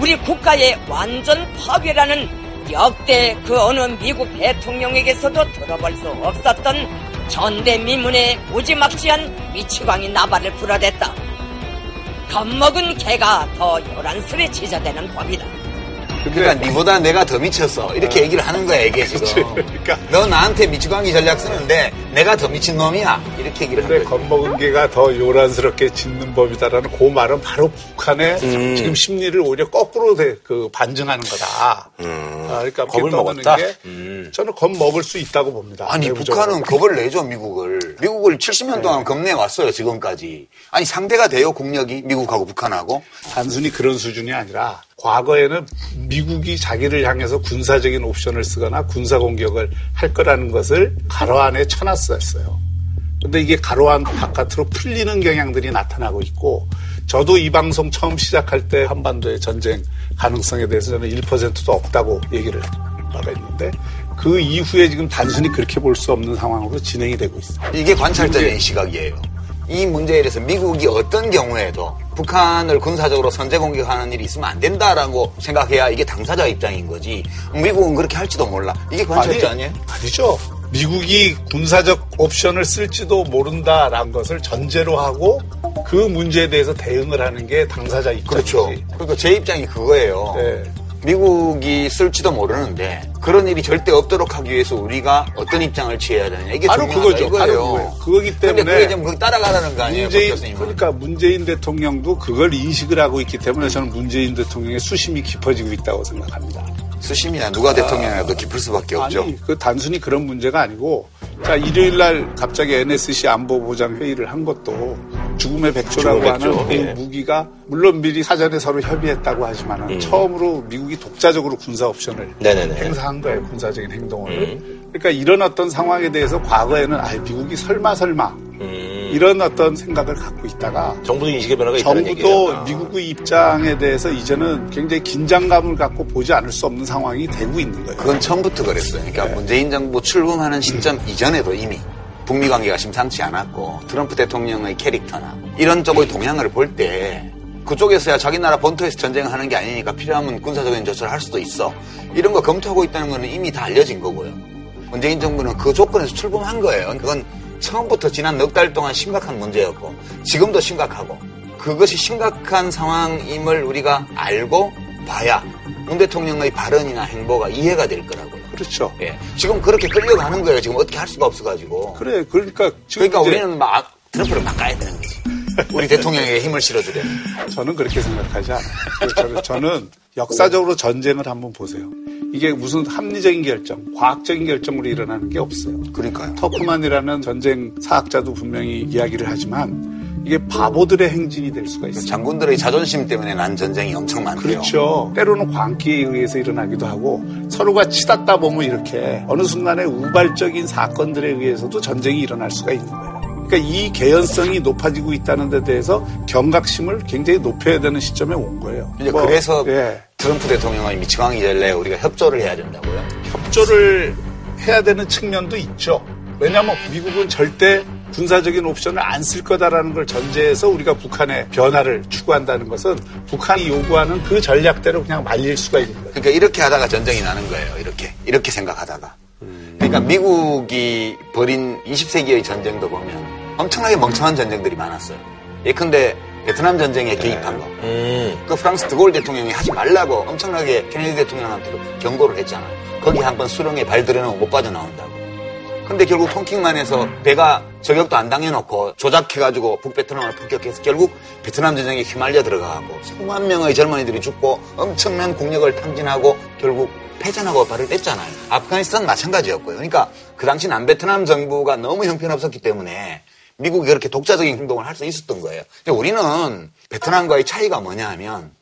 우리 국가의 완전 파괴라는 역대 그 어느 미국 대통령에게서도 들어볼 수 없었던 전대미문의 무지막지한 미치광이 나발을 불어댔다. 겁먹은 개가 더 요란스레 지저대는 법이다. 그러니까 니보다 내가 더 미쳤어. 이렇게 얘기를 하는 거야 이게 지금. 그러니까 너 나한테 미치광이 전략 쓰는데 내가 더 미친 놈이야. 이렇게 얘기를 하는 거야. 겁먹은 개가 더 요란스럽게 짖는 법이다라는 그 말은 바로 북한의 음. 지금 심리를 오히려 거꾸로 돼- 그 반증하는 거다. 아, 그러니까 음. 겁을 먹었다? 게 음. 저는 겁 먹을 수 있다고 봅니다. 아니. 북한은 겁을 내죠 미국을. 미국을 70년 동안 겁내 왔어요 지금까지. 아니 상대가 돼요 국력이 미국하고 북한하고. 단순히 그런 수준이 아니라 과거에는 미국이 자기를 향해서 군사적인 옵션을 쓰거나 군사 공격을 할 거라는 것을 가로 안에 쳐놨었어요. 근데 이게 가로 안 바깥으로 풀리는 경향들이 나타나고 있고 저도 이 방송 처음 시작할 때 한반도의 전쟁 가능성에 대해서 저는 1%도 없다고 얘기를 한 바가 있는데 그 이후에 지금 단순히 그렇게 볼 수 없는 상황으로 진행이 되고 있어요. 이게 관찰자의 시각이에요. 이 문제에 대해서 미국이 어떤 경우에도 북한을 군사적으로 선제 공격하는 일이 있으면 안 된다라고 생각해야 이게 당사자 입장인 거지. 미국은 그렇게 할지도 몰라. 이게 관찰자 아니에요? 아니죠. 미국이 군사적 옵션을 쓸지도 모른다라는 것을 전제로 하고 그 문제에 대해서 대응을 하는 게 당사자 입장이지. 그렇죠. 그러니까 제 입장이 그거예요. 네. 미국이 쓸지도 모르는데 그런 일이 절대 없도록 하기 위해서 우리가 어떤 입장을 취해야 되느냐 이게 바로 그거죠. 이거예요. 바로. 그거기 근데 때문에 그게 좀 따라가라는 거 아니에요, 박 문재인? 그러니까 문재인 대통령도 그걸 인식을 하고 있기 때문에 저는 문재인 대통령의 수심이 깊어지고 있다고 생각합니다. 수심이야 누가 대통령이라도 깊을 수밖에 없죠. 아니, 그 단순히 그런 문제가 아니고, 자, 일요일 날 갑자기 NSC 안보보장 회의를 한 것도 죽음의 백조라고 죽음의 백조, 하는 그 예. 무기가 물론 미리 사전에 서로 협의했다고 하지만은 음. 처음으로 미국이 독자적으로 군사 옵션을 네네네. 행사한 거예요. 군사적인 행동을. 음. 그러니까 이런 어떤 상황에 대해서 과거에는 아, 미국이 설마 설마 음. 이런 어떤 생각을 갖고 있다가 정부도 인식의 변화가 있다는 정부도 얘기예요. 아. 미국의 입장에 대해서 이제는 굉장히 긴장감을 갖고 보지 않을 수 없는 상황이 되고 있는 거예요. 그건 처음부터 그랬어요. 그러니까 네. 문재인 정부 출범하는 시점 이전에도 이미 북미 관계가 심상치 않았고 트럼프 대통령의 캐릭터나 이런 쪽의 동향을 볼 때 그쪽에서야 자기 나라 본토에서 전쟁을 하는 게 아니니까 필요하면 군사적인 조처를 할 수도 있어. 이런 거 검토하고 있다는 거는 이미 다 알려진 거고요. 문재인 정부는 그 조건에서 출범한 거예요. 그건 처음부터 지난 넉 달 동안 심각한 문제였고 지금도 심각하고 그것이 심각한 상황임을 우리가 알고 봐야 문 대통령의 발언이나 행보가 이해가 될 거라고요. 그렇죠. 예. 지금 그렇게 끌려가는 거예요. 지금 어떻게 할 수가 없어가지고. 그래, 그러니까 지금 그러니까 이제 우리는 막 트럼프를 바꿔야 되는 거지. 우리 대통령에게 힘을 실어주려. 저는 그렇게 생각하지 않아요. 저는 역사적으로 전쟁을 한번 보세요. 이게 무슨 합리적인 결정, 과학적인 결정으로 일어나는 게 없어요. 그러니까요. 터프만이라는 전쟁 사학자도 분명히 이야기를 하지만 이게 바보들의 행진이 될 수가 있어요. 장군들의 자존심 때문에 난 전쟁이 엄청 많대요. 그렇죠. 때로는 광기에 의해서 일어나기도 하고 서로가 치닫다 보면 이렇게 어느 순간에 우발적인 사건들에 의해서도 전쟁이 일어날 수가 있는 거예요. 그러니까 이 개연성이 높아지고 있다는 데 대해서 경각심을 굉장히 높여야 되는 시점에 온 거예요. 이제 뭐, 그래서 예, 트럼프 대통령의 미치광이 될래 우리가 협조를 해야 된다고요. 협조를 해야 되는 측면도 있죠. 왜냐하면 미국은 절대 군사적인 옵션을 안 쓸 거다라는 걸 전제해서 우리가 북한의 변화를 추구한다는 것은 북한이 요구하는 그 전략대로 그냥 말릴 수가 있는 거예요. 그러니까 이렇게 하다가 전쟁이 나는 거예요. 이렇게. 이렇게 생각하다가. 그러니까 미국이 벌인 20세기의 전쟁도 보면 엄청나게 멍청한 전쟁들이 많았어요. 예컨대 베트남 전쟁에 개입한 거. 음. 그 프랑스 드골 대통령이 하지 말라고 엄청나게 케네디 대통령한테도 경고를 했잖아요. 거기 한번 수렁에 발 들여놓으면 못 빠져나온다고. 근데 결국 통킹만 해서 배가 저격도 안 당해놓고 조작해가지고 북베트남을 폭격해서 결국 베트남 전쟁에 휘말려 들어가고 수만 명의 젊은이들이 죽고 엄청난 국력을 탕진하고 결국 패전하고 발을 뗐잖아요. 아프가니스탄 마찬가지였고요. 그러니까 그 당시 남베트남 정부가 너무 형편없었기 때문에 미국이 그렇게 독자적인 행동을 할 수 있었던 거예요. 근데 우리는 베트남과의 차이가 뭐냐 하면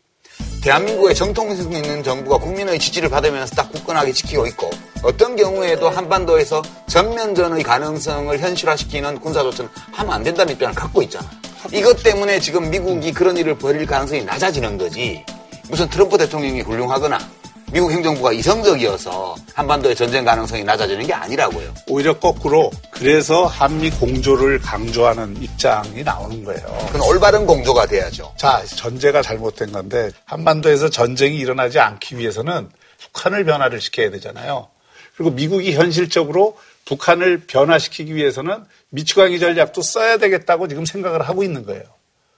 대한민국의 정통성 있는 정부가 국민의 지지를 받으면서 딱 굳건하게 지키고 있고 어떤 경우에도 한반도에서 전면전의 가능성을 현실화시키는 군사조치는 하면 안 된다는 입장을 갖고 있잖아요. 이것 때문에 지금 미국이 그런 일을 벌일 가능성이 낮아지는 거지. 무슨 트럼프 대통령이 훌륭하거나 미국 행정부가 이성적이어서 한반도의 전쟁 가능성이 낮아지는 게 아니라고요. 오히려 거꾸로 그래서 한미 공조를 강조하는 입장이 나오는 거예요. 그건 올바른 공조가 돼야죠. 자, 전제가 잘못된 건데 한반도에서 전쟁이 일어나지 않기 위해서는 북한을 변화를 시켜야 되잖아요. 그리고 미국이 현실적으로 북한을 변화시키기 위해서는 미치광이 전략도 써야 되겠다고 지금 생각을 하고 있는 거예요.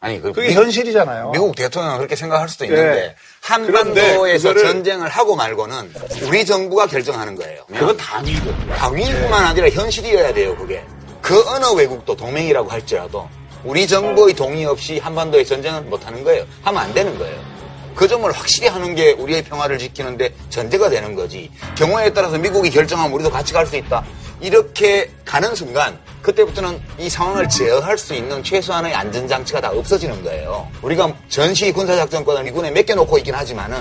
아니, 그 그게 미- 현실이잖아요. 미국 대통령은 그렇게 생각할 수도 있는데 네. 한반도에서 전쟁을 하고 말고는 우리 정부가 결정하는 거예요. 그건 당위거든요. 당위뿐만 아니라 현실이어야 돼요. 그게 그 어느 외국도 동맹이라고 할지라도 우리 정부의 동의 없이 한반도의 전쟁을 못 하는 거예요. 하면 안 되는 거예요. 그 점을 확실히 하는 게 우리의 평화를 지키는데 전제가 되는 거지. 경우에 따라서 미국이 결정하면 우리도 같이 갈 수 있다. 이렇게 가는 순간 그때부터는 이 상황을 제어할 수 있는 최소한의 안전장치가 다 없어지는 거예요. 우리가 전시 군사작전권을 미군에 맡겨놓고 있긴 하지만은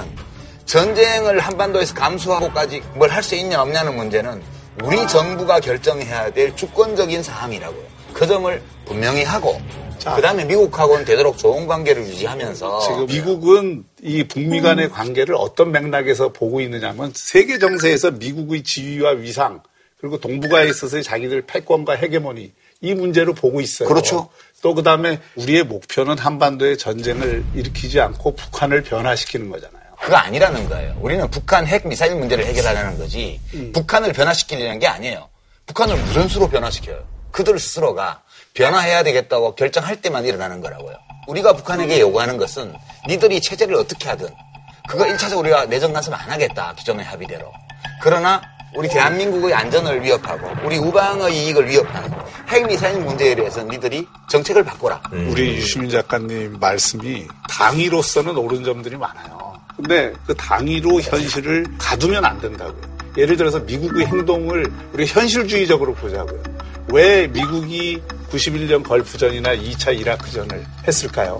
전쟁을 한반도에서 감수하고까지 뭘 할 수 있냐 없냐는 문제는 우리 정부가 결정해야 될 주권적인 사항이라고요. 그 점을 분명히 하고 자. 그 다음에 미국하고는 되도록 좋은 관계를 유지하면서 지금 미국은 이 북미 간의 관계를 어떤 맥락에서 보고 있느냐면 세계 정세에서 미국의 지위와 위상 그리고 동북아에 있어서의 자기들 패권과 헤게모니 이 문제로 보고 있어요. 그렇죠. 또 그 다음에 우리의 목표는 한반도에 전쟁을 일으키지 않고 북한을 변화시키는 거잖아요. 그거 아니라는 거예요. 우리는 북한 핵 미사일 문제를 해결하려는 거지 북한을 변화시키려는 게 아니에요. 북한을 무슨 수로 변화시켜요? 그들 스스로가 변화해야 되겠다고 결정할 때만 일어나는 거라고요. 우리가 북한에게 요구하는 것은 니들이 체제를 어떻게 하든 그거 1차적으로 우리가 내정 간섭 안 하겠다. 기존의 합의대로. 그러나 우리 대한민국의 안전을 위협하고 우리 우방의 이익을 위협하는 핵미사일 문제에 대해서 니들이 정책을 바꿔라. 우리 유시민 작가님 말씀이 당위로서는 옳은 점들이 많아요. 근데 그 당위로 현실을 가두면 안 된다고요. 예를 들어서 미국의 행동을 우리 현실주의적으로 보자고요. 왜 미국이 91년 걸프전이나 2차 이라크전을 했을까요?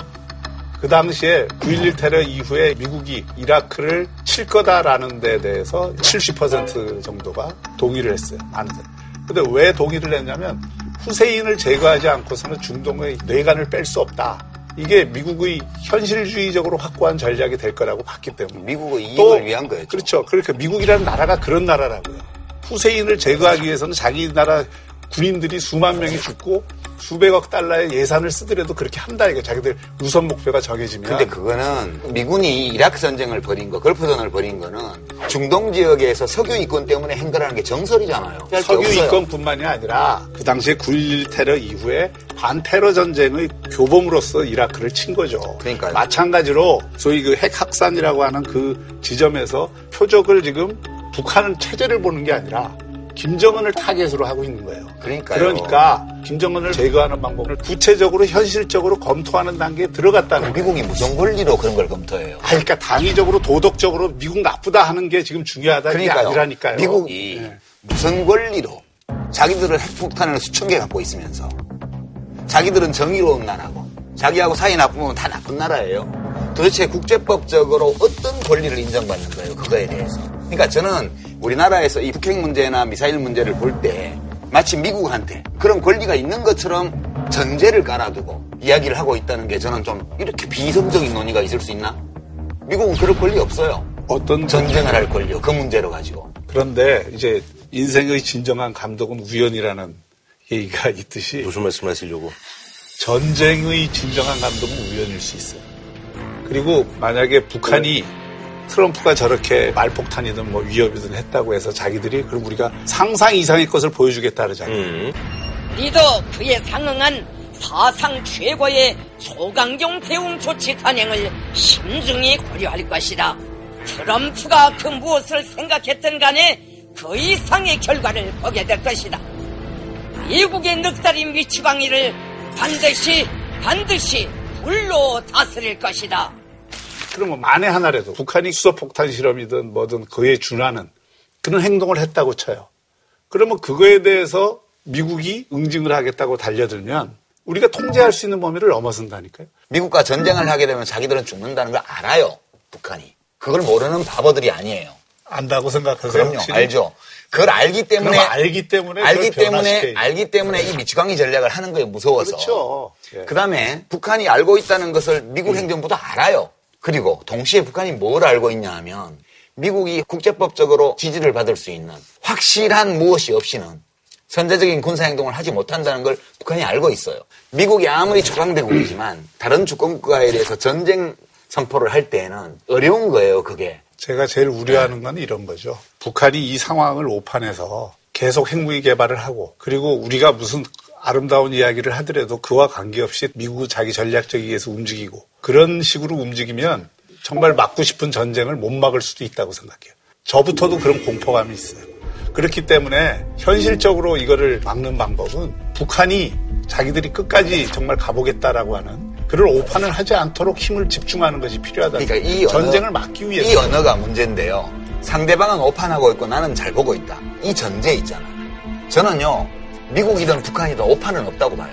그 당시에 9.11 테러 이후에 미국이 이라크를 칠 거다라는 데 대해서 70% 정도가 동의를 했어요. 많은 사람. 근데 왜 동의를 했냐면 후세인을 제거하지 않고서는 중동의 뇌관을 뺄 수 없다. 이게 미국의 현실주의적으로 확고한 전략이 될 거라고 봤기 때문에. 미국의 이익을 또 위한 거였죠. 그렇죠. 그러니까 미국이라는 나라가 그런 나라라고요. 후세인을 제거하기 위해서는 자기 나라 군인들이 수만 명이 죽고 수백억 달러의 예산을 쓰더라도 그렇게 한다 이거 자기들 우선 목표가 정해지면 근데 그거는 미군이 이라크 전쟁을 벌인 거, 걸프전을 벌인 거는 중동 지역에서 석유 이권 때문에 행거라는 게 정설이잖아요. 석유. 이권뿐만이 아니라 그 당시에 9.11 테러 이후에 반테러 전쟁의 교범으로서 이라크를 친 거죠. 그러니까요. 마찬가지로 소위 그 핵확산이라고 하는 그 지점에서 표적을 지금 북한은 체제를 보는 게 아니라 김정은을 타겟으로 하고 있는 거예요. 그러니까요. 그러니까 김정은을 제거하는 방법을 구체적으로 현실적으로 검토하는 단계에 들어갔다는 거예요. 미국이 무슨 권리로 그런 걸 검토해요? 아, 그러니까 당위적으로 도덕적으로 미국 나쁘다 하는 게 지금 중요하다 그러니까요. 아니라니까요. 미국이 네. 무슨 권리로 자기들은 핵폭탄을 수천 개 갖고 있으면서 자기들은 정의로운 나라고 자기하고 사이 나쁘면 다 나쁜 나라예요. 도대체 국제법적으로 어떤 권리를 인정받는 거예요? 그거에 대해서. 그러니까 저는 우리나라에서 이 북핵 문제나 미사일 문제를 볼 때 마치 미국한테 그런 권리가 있는 것처럼 전제를 깔아두고 이야기를 하고 있다는 게 저는 좀 이렇게 비이성적인 논의가 있을 수 있나? 미국은 그럴 권리 없어요. 어떤 전쟁을 할 권리요. 그 문제로 가지고. 그런데 이제 인생의 진정한 감독은 우연이라는 얘기가 있듯이 무슨 말씀 하시려고? 전쟁의 진정한 감독은 우연일 수 있어요. 그리고 만약에 북한이 트럼프가 저렇게 말폭탄이든 뭐 위협이든 했다고 해서 자기들이 그럼 우리가 상상 이상의 것을 보여주겠다 그러잖아요. 음. 니도 그에 상응한 사상 최고의 소강경 대응 조치 단행을 신중히 고려할 것이다. 트럼프가 그 무엇을 생각했든 간에 그 이상의 결과를 보게 될 것이다. 미국의 늑다리 미치광이를 반드시 반드시 불로 다스릴 것이다. 그러면 만에 하나라도 북한이 수소폭탄 실험이든 뭐든 그에 준하는 그런 행동을 했다고 쳐요. 그러면 그거에 대해서 미국이 응징을 하겠다고 달려들면 우리가 통제할 수 있는 범위를 넘어선다니까요. 미국과 전쟁을 하게 되면 자기들은 죽는다는 걸 알아요. 북한이. 그걸 모르는 바보들이 아니에요. 안다고 생각하세요? 그럼요. 혹시? 알죠. 그걸 알기 때문에 알기 때문에 알기 때문에. 알기 때문에 이 미치광이 전략을 하는 거예요. 무서워서. 그렇죠. 예. 그다음에 북한이 알고 있다는 것을 미국 행정부도 알아요. 그리고 동시에 북한이 뭘 알고 있냐 하면 미국이 국제법적으로 지지를 받을 수 있는 확실한 무엇이 없이는 선제적인 군사행동을 하지 못한다는 걸 북한이 알고 있어요. 미국이 아무리 초강대국이지만 다른 주권국가에 대해서 전쟁 선포를 할 때에는 어려운 거예요, 그게. 제가 제일 우려하는 건 이런 거죠. 북한이 이 상황을 오판해서 계속 핵무기 개발을 하고 그리고 우리가 무슨 아름다운 이야기를 하더라도 그와 관계없이 미국은 자기 전략적 이해에서 움직이고 그런 식으로 움직이면 정말 막고 싶은 전쟁을 못 막을 수도 있다고 생각해요. 저부터도 그런 공포감이 있어요. 그렇기 때문에 현실적으로 이거를 막는 방법은 북한이 자기들이 끝까지 정말 가보겠다라고 하는 그를 오판을 하지 않도록 힘을 집중하는 것이 필요하다. 그러니까 이 언어- 전쟁을 막기 위해서 이 언어가 문제인데요. 상대방은 오판하고 있고 나는 잘 보고 있다. 이 전제 있잖아. 저는요, 미국이든 북한이든 오판은 없다고 봐요.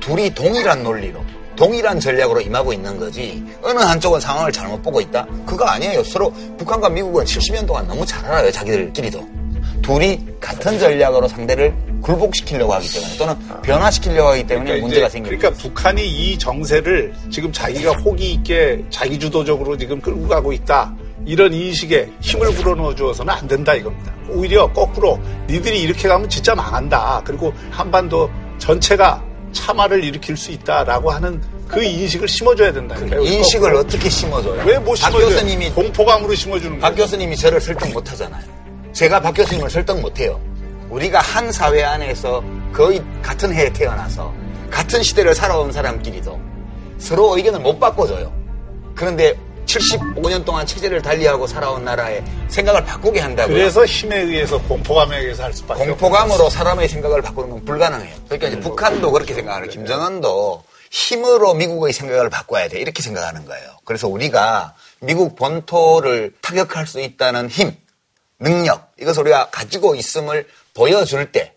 둘이 동일한 논리로, 동일한 전략으로 임하고 있는 거지, 어느 한쪽은 상황을 잘못 보고 있다? 그거 아니에요. 서로 북한과 미국은 70년 동안 너무 잘 알아요. 자기들끼리도. 둘이 같은 전략으로 상대를 굴복시키려고 하기 때문에 또는 변화시키려고 하기 때문에 그러니까 문제가 생깁니다. 그러니까 북한이 이 정세를 지금 자기가 호기 있게 자기 주도적으로 지금 끌고 가고 있다. 이런 인식에 힘을 불어넣어 주어서는 안 된다 이겁니다. 오히려 거꾸로 니들이 이렇게 가면 진짜 망한다. 그리고 한반도 전체가 참화를 일으킬 수 있다라고 하는 그 인식을 심어줘야 된다니까요. 인식을 거꾸로. 어떻게 심어줘요? 왜못 박 심어줘요? 교수님이 공포감으로 심어주는 박 거예요. 교수님이 저를 설득 못 하잖아요. 제가 박 교수님을 설득 못 해요. 우리가 한 사회 안에서 거의 같은 해에 태어나서 같은 시대를 살아온 사람끼리도 서로 의견을 못 바꿔줘요. 그런데 75년 동안 체제를 달리하고 살아온 나라의 생각을 바꾸게 한다고요. 그래서 힘에 의해서 공포감에 의해서 할 수밖에 공포감으로 사람의 생각을 바꾸는 건 불가능해요. 그러니까 이제 북한도 그렇게 생각하는 거예요. 김정은도 힘으로 미국의 생각을 바꿔야 돼. 이렇게 생각하는 거예요. 그래서 우리가 미국 본토를 타격할 수 있다는 힘, 능력, 이것을 우리가 가지고 있음을 보여줄 때,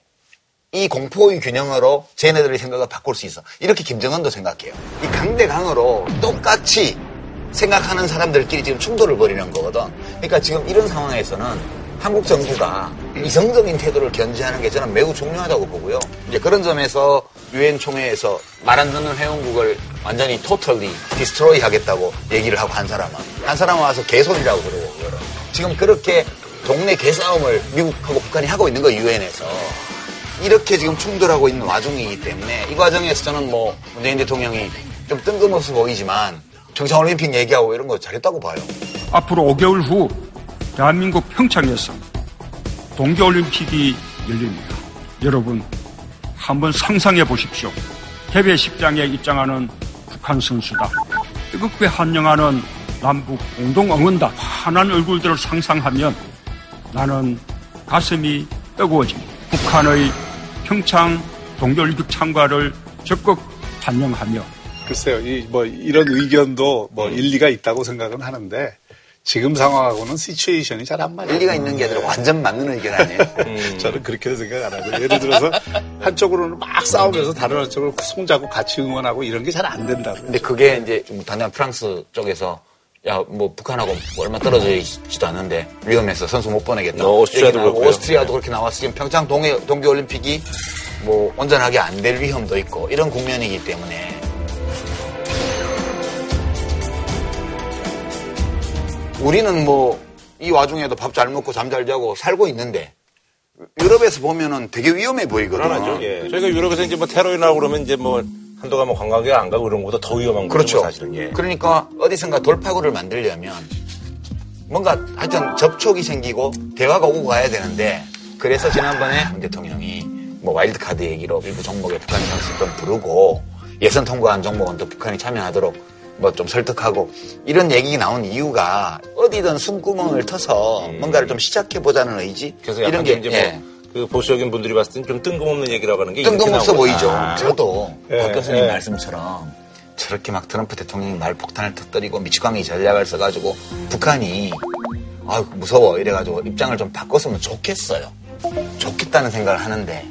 이 공포의 균형으로 쟤네들의 생각을 바꿀 수 있어. 이렇게 김정은도 생각해요. 이 강대강으로 똑같이 생각하는 사람들끼리 지금 충돌을 벌이는 거거든. 그러니까 지금 이런 상황에서는 한국 정부가 이성적인 태도를 견지하는 게 저는 매우 중요하다고 보고요. 이제 그런 점에서 유엔 총회에서 말 안 듣는 회원국을 완전히 totally destroy 하겠다고 얘기를 하고 한 사람은 한 사람은 와서 개소리라고 그러고. 지금 그렇게 동네 개싸움을 미국하고 북한이 하고 있는 거예요 유엔에서. 이렇게 지금 충돌하고 있는 와중이기 때문에 이 과정에서 저는 뭐 문재인 대통령이 좀 뜬금없어 보이지만 정상올림픽 얘기하고 이런 거 잘했다고 봐요. 앞으로 5개월 후 대한민국 평창에서 동계올림픽이 열립니다. 여러분 한번 상상해 보십시오. 해외식장에 입장하는 북한 선수다. 뜨겁게 환영하는 남북 공동 응원다. 환한 얼굴들을 상상하면 나는 가슴이 뜨거워집니다. 북한의 평창 동계올림픽 참가를 적극 환영하며 글쎄요, 이, 뭐, 이런 의견도 뭐 일리가 있다고 생각은 하는데 지금 상황하고는 시츄에이션이 잘 안 맞아요. 일리가 있는 게 아니라 완전 맞는 의견 아니에요? 저는 그렇게 생각 안 하고 예를 들어서 한쪽으로는 막 싸우면서 다른 한쪽으로 손잡고 같이 응원하고 이런 게 잘 안 된다고. 근데 그게 이제 좀 단연 프랑스 쪽에서 야, 뭐, 북한하고 뭐 얼마 떨어져 있지도 않는데 위험해서 선수 못 보내겠다. 어, 오스트리아도 그렇고요. 오스트리아도 그렇게 나왔어. 지금 평창 동계, 동계올림픽이 뭐 온전하게 안 될 위험도 있고 이런 국면이기 때문에 우리는 뭐 이 와중에도 밥 잘 먹고 잠 잘 자고 살고 있는데 유럽에서 보면은 되게 위험해 보이거든요. 불안하죠. 예. 저희가 유럽에서 이제 뭐 테러에 나오고 그러면 이제 뭐 한도가 뭐 관광객 안 가고 이런 것보다 더 위험한 거죠. 그렇죠. 뭐 사실은. 예. 그러니까 어디선가 돌파구를 만들려면 뭔가 하여튼 접촉이 생기고 대화가 오고 가야 되는데 그래서 지난번에 문 대통령이 뭐 와일드카드 얘기로 일부 종목에 북한 선수 좀 부르고 예선 통과한 종목은 또 북한이 참여하도록 뭐 좀 설득하고 이런 얘기가 나온 이유가 어디든 숨구멍을 터서 뭔가를 좀 시작해 보자는 의지 음. 그래서 약간 이런 게좀 이제 예. 뭐그 보수적인 분들이 봤을 땐좀 뜬금없는 얘기라고 하는 게 뜬금없어 보이죠. 거다. 저도 예, 박 교수님 예. 말씀처럼 저렇게 막 트럼프 대통령이 말 폭탄을 터뜨리고 미치광이 전략을 써가지고 북한이 아 무서워 이래가지고 입장을 좀 바꿨으면 좋겠어요. 좋겠다는 생각을 하는데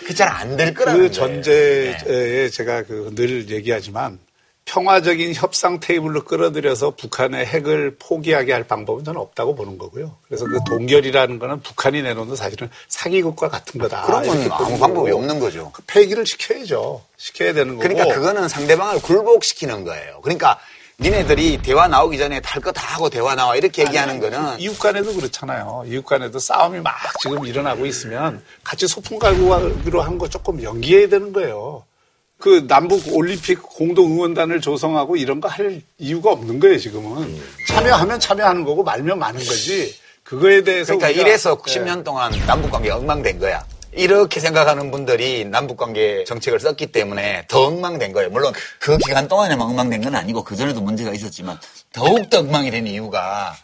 그게 잘안될 거라는 그. 전제에 네. 제가 그 늘 얘기하지만 평화적인 협상 테이블로 끌어들여서 북한의 핵을 포기하게 할 방법은 저는 없다고 보는 거고요. 그래서 그 동결이라는 거는 북한이 내놓는 사실은 사기국과 같은 거다. 그런 건 아무 방법이 거고. 없는 거죠. 그 폐기를 시켜야죠. 시켜야 되는 거고. 그러니까 그거는 상대방을 굴복시키는 거예요. 그러니까 니네들이 대화 나오기 전에 할 거 다 하고 대화 나와 이렇게 얘기하는 거는 이웃 간에도 그렇잖아요. 이웃 간에도 싸움이 막 지금 일어나고 있으면 같이 소풍 가기로 한 거 조금 연기해야 되는 거예요. 그 남북 올림픽 공동 응원단을 조성하고 이런 거 할 이유가 없는 거예요, 지금은. 참여하면 참여하는 거고 말면 마는 거지. 그거에 대해서 그러니까 우리가- 이래서 네. 10년 동안 남북 관계가 엉망된 거야. 이렇게 생각하는 분들이 남북 관계 정책을 썼기 때문에 더 엉망된 거예요. 물론 그 기간 동안에만 엉망된 건 아니고 그 전에도 문제가 있었지만 더욱더 엉망이 된 이유가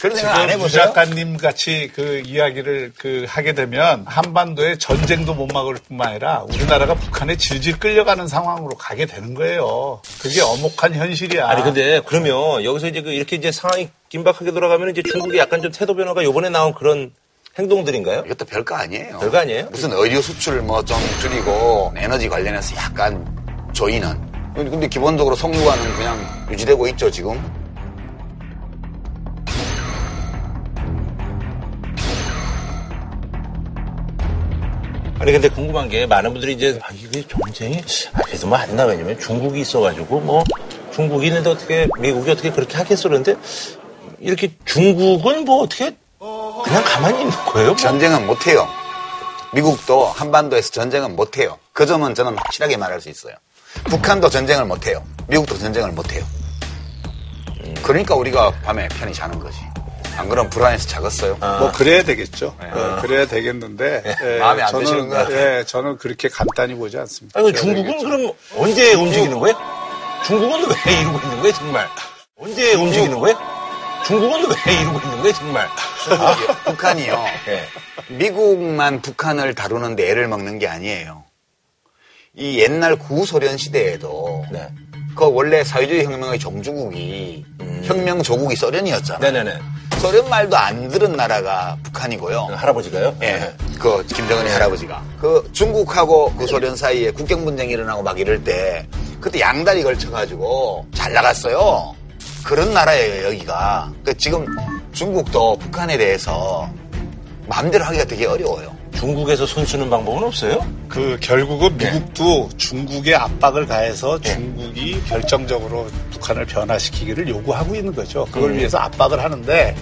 그런 생각 안 해보세요? 작가님 같이 그 이야기를 그 하게 되면 한반도에 전쟁도 못 막을 뿐만 아니라 우리나라가 북한에 질질 끌려가는 상황으로 가게 되는 거예요. 그게 엄혹한 현실이야. 아니 근데 그러면 여기서 이제 그 이렇게 이제 상황이 긴박하게 돌아가면 이제 중국이 약간 좀 태도 변화가 요번에 나온 그런 행동들인가요? 이것도 별거 아니에요. 별거 아니에요? 무슨 의류 수출 뭐 좀 줄이고 에너지 관련해서 약간 조이는. 근데 근데 기본적으로 석유가는 그냥 유지되고 있죠 지금. 아니 근데 궁금한 게 많은 분들이 이제 아, 이게 전쟁이 아, 그래도 뭐 안 나. 왜냐면 중국이 있어가지고 뭐 중국이 있는데 어떻게 미국이 어떻게 그렇게 하겠어 그런데 이렇게 중국은 뭐 어떻게 그냥 가만히 있는 거예요? 뭐. 전쟁은 못해요. 미국도 한반도에서 전쟁은 못해요. 그 점은 저는 확실하게 말할 수 있어요. 북한도 전쟁을 못해요. 미국도 전쟁을 못해요. 그러니까 우리가 밤에 편히 자는 거지. 안 그럼 불안해서 작았어요. 뭐 그래야 되겠죠. 예, 그래야 되겠는데 예, 마음에 안 저는, 드시는 것 같아요. 예, 저는 그렇게 간단히 보지 않습니다. 아니, 중국은 되겠죠. 그럼 언제 움직이는 거예요? 중국은 왜 이러고 있는 거예요, 정말? 언제 움직이는 거예요? 중국은 왜 이러고 있는 거예요, 정말? 북한이요. 예. 미국만 북한을 다루는데 애를 먹는 게 아니에요. 이 옛날 구소련 시대에도 네. 그 원래 사회주의 혁명의 종주국이 혁명 조국이 소련이었잖아요. 음. 네네네. 소련 말도 안 들은 나라가 북한이고요. 할아버지가요? 예. 그 김정은의 할아버지가 그 중국하고 그 소련 사이에 국경 분쟁이 일어나고 막 이럴 때 그때 양다리 걸쳐가지고 잘 나갔어요. 그런 나라예요 여기가. 그 지금 중국도 북한에 대해서 마음대로 하기가 되게 어려워요. 중국에서 손 쓰는 방법은 없어요? 그 결국은 네. 미국도 중국에 압박을 가해서 중국이 결정적으로 북한을 변화시키기를 요구하고 있는 거죠. 그걸 음. 위해서 압박을 하는데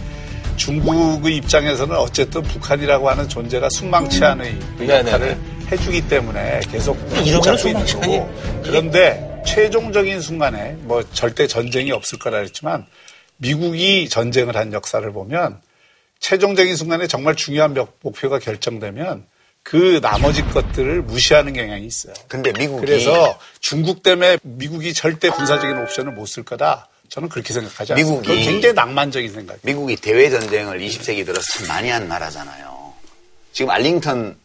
중국의 입장에서는 어쨌든 북한이라고 하는 존재가 순망치 않의 그 네네네. 역할을 해주기 때문에 계속 이러면 붙잡고 있는 거고. 그런데 최종적인 순간에 뭐 절대 전쟁이 없을 거라 했지만 미국이 전쟁을 한 역사를 보면 최종적인 순간에 정말 중요한 목- 목표가 결정되면 그 나머지 것들을 무시하는 경향이 있어요. 근데 미국이 그래서 중국 때문에 미국이 절대 군사적인 옵션을 못 쓸 거다. 저는 그렇게 생각하지 않습니다. 미국이- 굉장히 낭만적인 생각이에요. 미국이 대외 전쟁을 20세기 들어서 참 많이 한 나라잖아요. 지금 알링턴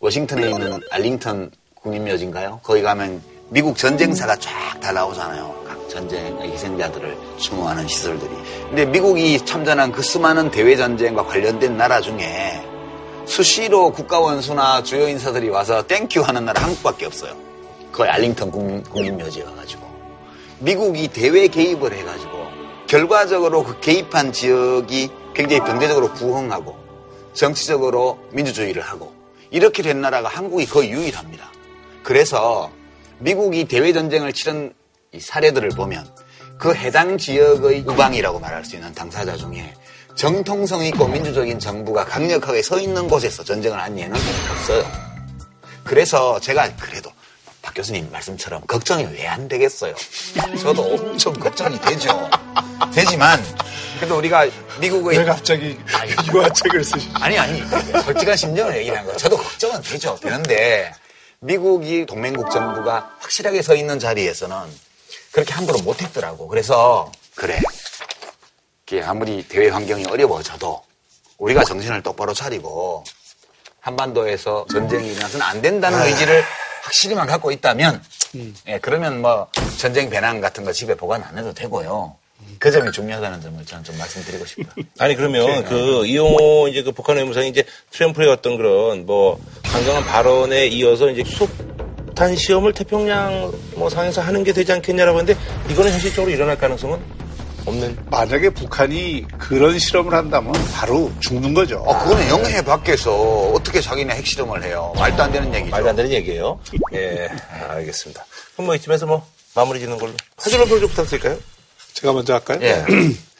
워싱턴에 있는 알링턴 국립묘지인가요? 거기 가면 미국 전쟁사가 쫙 다 나오잖아요. 각 전쟁의 희생자들을 추모하는 시설들이. 근데 미국이 참전한 그 수많은 대외 전쟁과 관련된 나라 중에 수시로 국가 원수나 주요 인사들이 와서 thank you 하는 나라 한국밖에 없어요. 거의 알링턴 국립, 국립묘지에 가가지고. 미국이 대외 개입을 해가지고 결과적으로 그 개입한 지역이 굉장히 경제적으로 부흥하고 정치적으로 민주주의를 하고 이렇게 된 나라가 한국이 거의 유일합니다. 그래서 미국이 대외 전쟁을 치른 이 사례들을 보면 그 해당 지역의 우방이라고 말할 수 있는 당사자 중에 정통성 있고 민주적인 정부가 강력하게 서 있는 곳에서 전쟁을 한 예는 없어요. 그래서 제가 그래도 박 교수님 말씀처럼 걱정이 왜 안 되겠어요. 저도 엄청 걱정이 되죠. 되지만 그래도 우리가 미국의 왜 갑자기 유화책을 쓰시 아니 아니 솔직한 심정을 얘기하는 거예요. 저도 걱정은 되죠. 되는데 미국이 동맹국 정부가 확실하게 서 있는 자리에서는 그렇게 함부로 못했더라고. 그래서 그래. 이게 아무리 대외 환경이 어려워져도 우리가 정신을 똑바로 차리고 한반도에서 전쟁이 일어나서는 안 된다는 의지를 확실히만 갖고 있다면 예, 그러면 뭐 전쟁 배낭 같은 거 집에 보관 안 해도 되고요. 그 점이 중요하다는 점을 저는 좀 말씀드리고 싶다. 아니 그러면 그 이용호 이제 그 북한 외무상이 이제 트럼프의 어떤 그런 뭐 강경한 발언에 이어서 이제 수탄 시험을 태평양 뭐 상에서 하는 게 되지 않겠냐라고 하는데 이거는 현실적으로 일어날 가능성은 없는. 만약에 북한이 그런 실험을 한다면 바로 죽는 거죠. 아, 그거는 영해 밖에서 어떻게 자기네 핵실험을 해요? 말도 안 되는 얘기죠. 말도 안 되는 얘기예요. 예, 알겠습니다. 그럼 뭐 이쯤에서 뭐 마무리 짓는 걸로 한 줄로 평좀 부탁드릴까요? 제가 먼저 할까요? 예.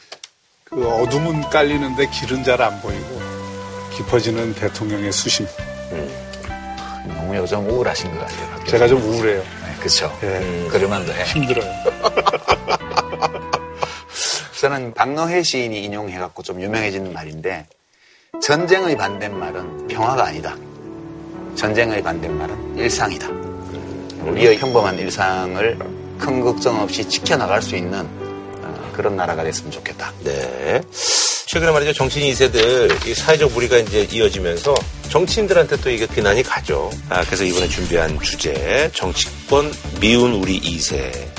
그 어둠은 깔리는데 길은 잘 안 보이고 깊어지는 대통령의 수심. 너무 요즘 우울하신 것 같아요. 제가 좀 우울해요. 네, 그렇죠. 예. 그럴만도 해. 힘들어요. 저는 박노해 시인이 인용해갖고 좀 유명해진 말인데 전쟁의 반대말은 평화가 아니다. 전쟁의 반대말은 일상이다. 우리의 평범한 일상을 큰 걱정 없이 지켜나갈 수 있는 어, 그런 나라가 됐으면 좋겠다. 네. 최근에 말이죠. 정치인 2세들 이 사회적 무리가 이제 이어지면서 정치인들한테 또 이게 비난이 가죠. 아, 그래서 이번에 준비한 주제 정치권 미운 우리 2세.